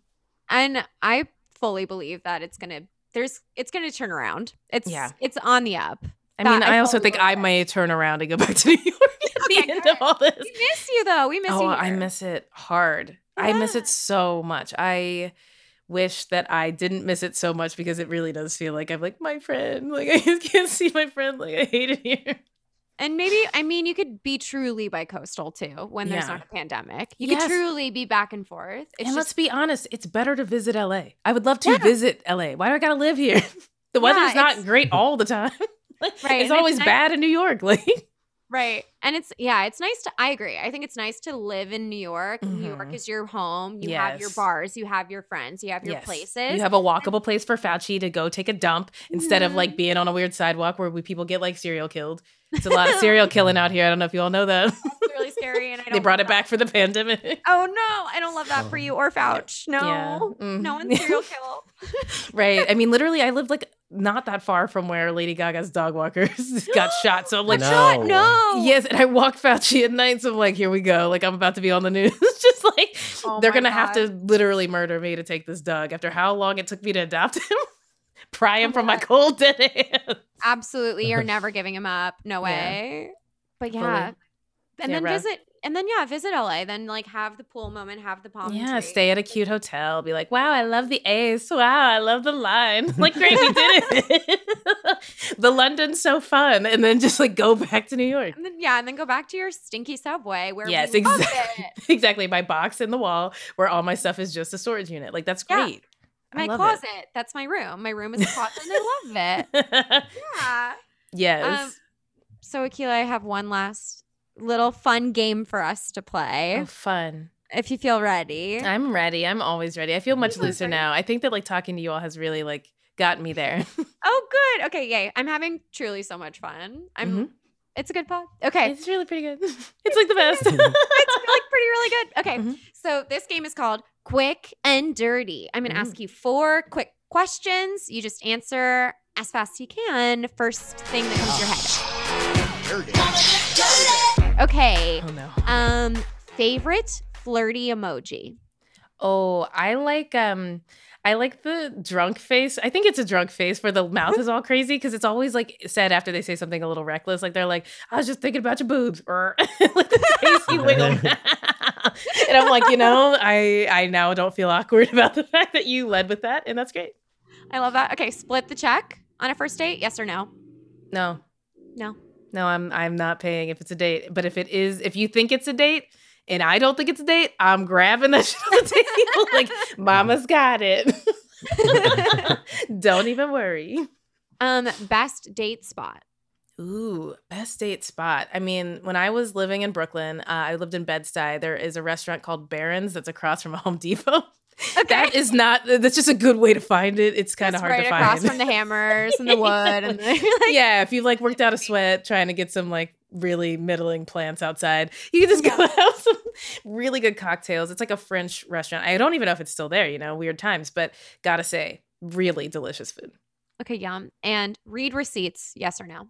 Speaker 1: and I fully believe that it's gonna there's it's gonna turn around. It's
Speaker 3: Yeah.
Speaker 1: it's on the up.
Speaker 3: I mean, I,
Speaker 1: I
Speaker 3: also think I may turn around and go back to New York at the
Speaker 1: Okay,
Speaker 3: end
Speaker 1: good.
Speaker 3: of all this.
Speaker 1: We miss you though. We miss
Speaker 3: Oh,
Speaker 1: you.
Speaker 3: I miss it hard. I miss it so much. I wish that I didn't miss it so much because it really does feel like I'm like my friend. Like I just can't see my friend. Like I hate it here.
Speaker 1: And maybe I mean you could be truly bi-coastal too when there's
Speaker 3: Yeah.
Speaker 1: not a pandemic. You
Speaker 3: Yes.
Speaker 1: could truly be back and forth. It's
Speaker 3: and let's be honest, it's better to visit LA. I would love to
Speaker 1: Yeah.
Speaker 3: visit LA. Why do I gotta live here? the
Speaker 1: Yeah,
Speaker 3: weather's not great all the time.
Speaker 1: Right, and
Speaker 3: It's
Speaker 1: it's
Speaker 3: always
Speaker 1: nice-
Speaker 3: bad in New York. Like
Speaker 1: right. And it's yeah, it's nice to I agree. I think it's nice to live in New York. New York
Speaker 3: Mhm.
Speaker 1: is your home. You have your bars, you have your friends, you have your
Speaker 3: Yes.
Speaker 1: places.
Speaker 3: You have a walkable place for Fauci to go take a dump instead of
Speaker 1: Mhm.
Speaker 3: like being on a weird sidewalk where we, people get like serial killed. It's a lot of serial killing out here. I don't know if you all know that.
Speaker 1: It's really scary and I don't
Speaker 3: they brought it back for the pandemic.
Speaker 1: Oh no, I don't love that for you or Fouch. No.
Speaker 3: Yeah. Mm.
Speaker 1: No one's serial kill.
Speaker 3: right. I mean, literally, I lived like not that far from where Lady Gaga's dog walkers got shot. So I'm like,
Speaker 2: No.
Speaker 1: Shut no.
Speaker 3: yes. And I walk Fauci at night. So I'm like, here we go. Like, I'm about to be on the news. Just like,
Speaker 1: Oh
Speaker 3: they're going to have to literally murder me to take this dog after how long it took me to adopt him. Pry oh him
Speaker 1: Oh
Speaker 3: from
Speaker 1: my
Speaker 3: my cold dead hands.
Speaker 1: Absolutely. You're never giving him up. No
Speaker 3: Yeah.
Speaker 1: way. But
Speaker 3: Fully.
Speaker 1: yeah. And
Speaker 3: Yeah,
Speaker 1: then
Speaker 3: Rev.
Speaker 1: visit and then yeah, visit LA. Then like have the pool moment, have the palm.
Speaker 3: Yeah,
Speaker 1: tree.
Speaker 3: stay at a cute hotel. Be like, wow, I love the Ace. Wow, I love the line. Like, great, we did it. the London's so fun. And then just like go back to New York.
Speaker 1: And then yeah, and then go back to your stinky subway where
Speaker 3: Yes, exactly.
Speaker 1: it.
Speaker 3: exactly. My box in the wall where all my stuff is just a storage unit. Like, that's great. I
Speaker 1: My closet. That's my room. My room is a closet, and I love it.
Speaker 3: it.
Speaker 1: Yeah.
Speaker 3: yes.
Speaker 1: Um, So Akilah, I have one last little fun game for us to play.
Speaker 3: oh, fun.
Speaker 1: If you feel ready.
Speaker 3: I'm ready. I'm always ready. I feel much
Speaker 1: You are
Speaker 3: looser
Speaker 1: ready.
Speaker 3: now. I think that like talking to you all has really like gotten me there.
Speaker 1: Oh, good. Okay, yay. I'm having truly so much fun. I'm.
Speaker 3: Mhm.
Speaker 1: It's a good pod. Okay.
Speaker 3: It's really pretty good. It's like the best.
Speaker 1: it's like pretty really good. Okay.
Speaker 3: Mhm.
Speaker 1: So this game is called Quick and Dirty. I'm going to
Speaker 3: Mm.
Speaker 1: ask you four quick questions. You just answer as fast as you can. First thing that comes to your head. Okay.
Speaker 3: oh no.
Speaker 1: Um, favorite flirty emoji.
Speaker 3: Oh, I like um I like the drunk face. I think it's a drunk face where the mouth is all crazy because it's always like said after they say something a little reckless. Like they're like, I was just thinking about your boobs. Or like the crazy wiggle. and I'm like, you know, I I now don't feel awkward about the fact that you led with that, and that's great.
Speaker 1: I love that. Okay, split the check on a first date. Yes or no?
Speaker 3: No.
Speaker 1: No.
Speaker 3: No, I'm I'm not paying if it's a date. But if it is, if you think it's a date and I don't think it's a date, I'm grabbing that shit on the table. like, mama's got it. don't even worry.
Speaker 1: Um, best date spot.
Speaker 3: Ooh, best date spot. I mean, when I was living in Brooklyn, uh, I lived in Bed-Stuy. There is a restaurant called Barron's that's across from Home Depot. That is not. That's just a good way to find it. It's kind of hard
Speaker 1: right
Speaker 3: to find. It.
Speaker 1: Across from the hammers and the wood and the, like,
Speaker 3: yeah, if you've like worked out a sweat trying to get some like really middling plants outside, you can just go have some really good cocktails. It's like a French restaurant. I don't even know if it's still there, you know, weird times, but gotta say, really delicious food.
Speaker 1: Okay, yum. And read receipts. Yes or no?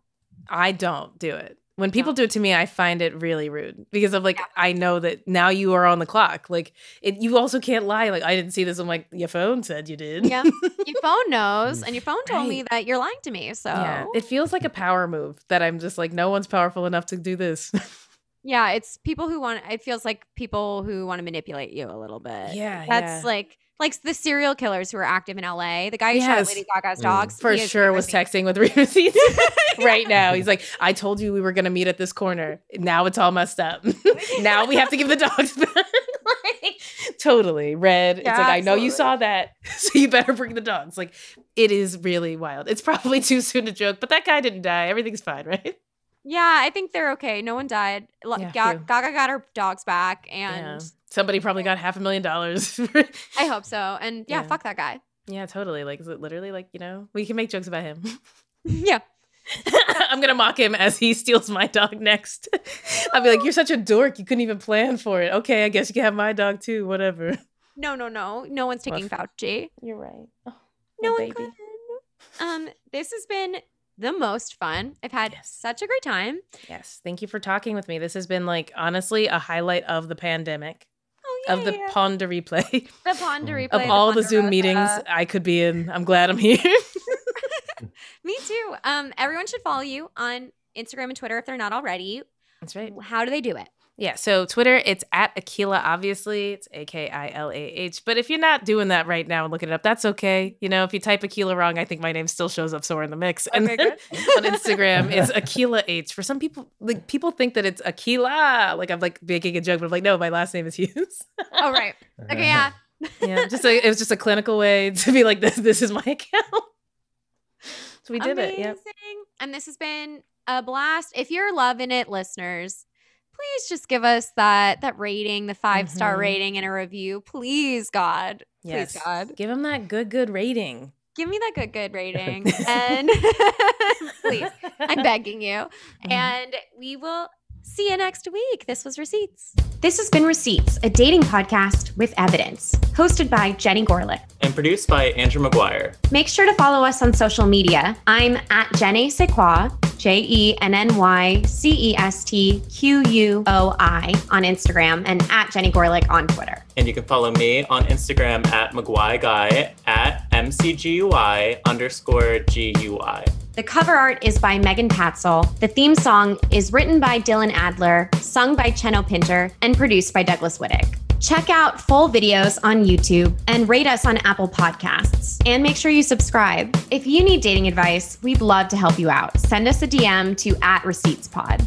Speaker 3: I don't do it. When people
Speaker 1: No.
Speaker 3: do it to me, I find it really rude because of like I know that now you are on the clock. Like it, you also can't lie. Like I didn't see this. I'm like your phone said you did.
Speaker 1: Yeah. your phone knows, and your phone told me that you're lying to me. So
Speaker 3: Yeah, it feels like a power move that I'm just like no one's powerful enough to do this.
Speaker 1: Yeah, it's people who want. It feels like people who want to manipulate you a little bit.
Speaker 3: Yeah,
Speaker 1: that's
Speaker 3: yeah.
Speaker 1: like like the serial killers who are active in LA. The guy who
Speaker 3: Yes.
Speaker 1: shot Lady Gaga's
Speaker 2: Mm.
Speaker 1: dogs
Speaker 3: For
Speaker 1: he is
Speaker 3: sure was texting with read receipts right now. He's like, I told you we were gonna meet at this corner. Now it's all messed up. now we have to give the dogs back. like, totally. Red.
Speaker 1: Yeah,
Speaker 3: it's like, I know you saw that, so you better bring the dogs. Like, it is really wild. It's probably too soon to joke, but that guy didn't die. Everything's fine, right?
Speaker 1: Yeah, I think they're okay. No one died.
Speaker 3: Yeah,
Speaker 1: Ga- Gaga got her dogs back,
Speaker 3: Yeah.
Speaker 1: and
Speaker 3: Somebody probably got half a million dollars.
Speaker 1: I hope so. And yeah,
Speaker 3: Yeah.
Speaker 1: fuck that guy.
Speaker 3: yeah, totally. Like, is it literally like, you know, we can make jokes about him.
Speaker 1: yeah.
Speaker 3: I'm gonna mock him as he steals my dog next. I'll be like, "You're such a dork. You couldn't even plan for it." Okay, I guess you can have my dog too. Whatever.
Speaker 1: No, no, no. No one's taking. Fauci.
Speaker 3: You're right. Oh,
Speaker 1: No one could. Um, this has been the most fun. I've had
Speaker 3: Yes.
Speaker 1: such a great time.
Speaker 3: Yes. Thank you for talking with me. This has been like honestly a highlight of the pandemic,
Speaker 1: Oh yeah,
Speaker 3: of the
Speaker 1: yeah, yeah.
Speaker 3: Ponder replay,
Speaker 1: the Ponder replay,
Speaker 3: of all the Zoom meetings I could be in. I'm glad I'm here.
Speaker 1: Me too. Um, everyone should follow you on Instagram and Twitter if they're not already.
Speaker 3: That's right.
Speaker 1: How do they do it?
Speaker 3: Yeah. So Twitter, it's at Akilah. Obviously, it's A K I L A H. But if you're not doing that right now and looking it up, that's okay. You know, if you type Akilah wrong, I think my name still shows up somewhere in the mix. And
Speaker 1: Okay,
Speaker 3: then on Instagram, it's Akilah H. For some people, like people think that it's Akilah. Like I'm like making a joke, but I'm like, no, my last name is Hughes.
Speaker 1: Oh right. Okay, yeah.
Speaker 3: yeah, just a, it was just a clinical way to be like this. This is my account. So we did
Speaker 1: Amazing.
Speaker 3: it. Yep.
Speaker 1: And this has been a blast. If you're loving it, listeners, please just give us that that rating, the 5 star
Speaker 3: Mhm.
Speaker 1: rating and a review. Please, God.
Speaker 3: Yes.
Speaker 1: Please, God.
Speaker 3: Give them that good, good rating.
Speaker 1: Give me that good, good rating. and please, I'm begging you.
Speaker 3: Mhm.
Speaker 1: And we will see you next week. This was Receipts. This has been Receipts, a dating podcast with evidence, hosted by Jenny Gorlick.
Speaker 2: And produced by Andrew McGuire.
Speaker 1: Make sure to follow us on social media. I'm at Jenny Sequoia, J E N N Y C E S T Q U O I on Instagram and at Jenny Gorlick on Twitter.
Speaker 2: And you can follow me on Instagram at McGuire Guy at MCGUI underscore GUI.
Speaker 1: The cover art is by Megan Patzel. The theme song is written by Dylan Adler, sung by Cheno Pinter, and produced by Douglas Wittick. Check out full videos on YouTube and rate us on Apple Podcasts. And make sure you subscribe. If you need dating advice, we'd love to help you out. Send us a DM to at ReceiptsPod.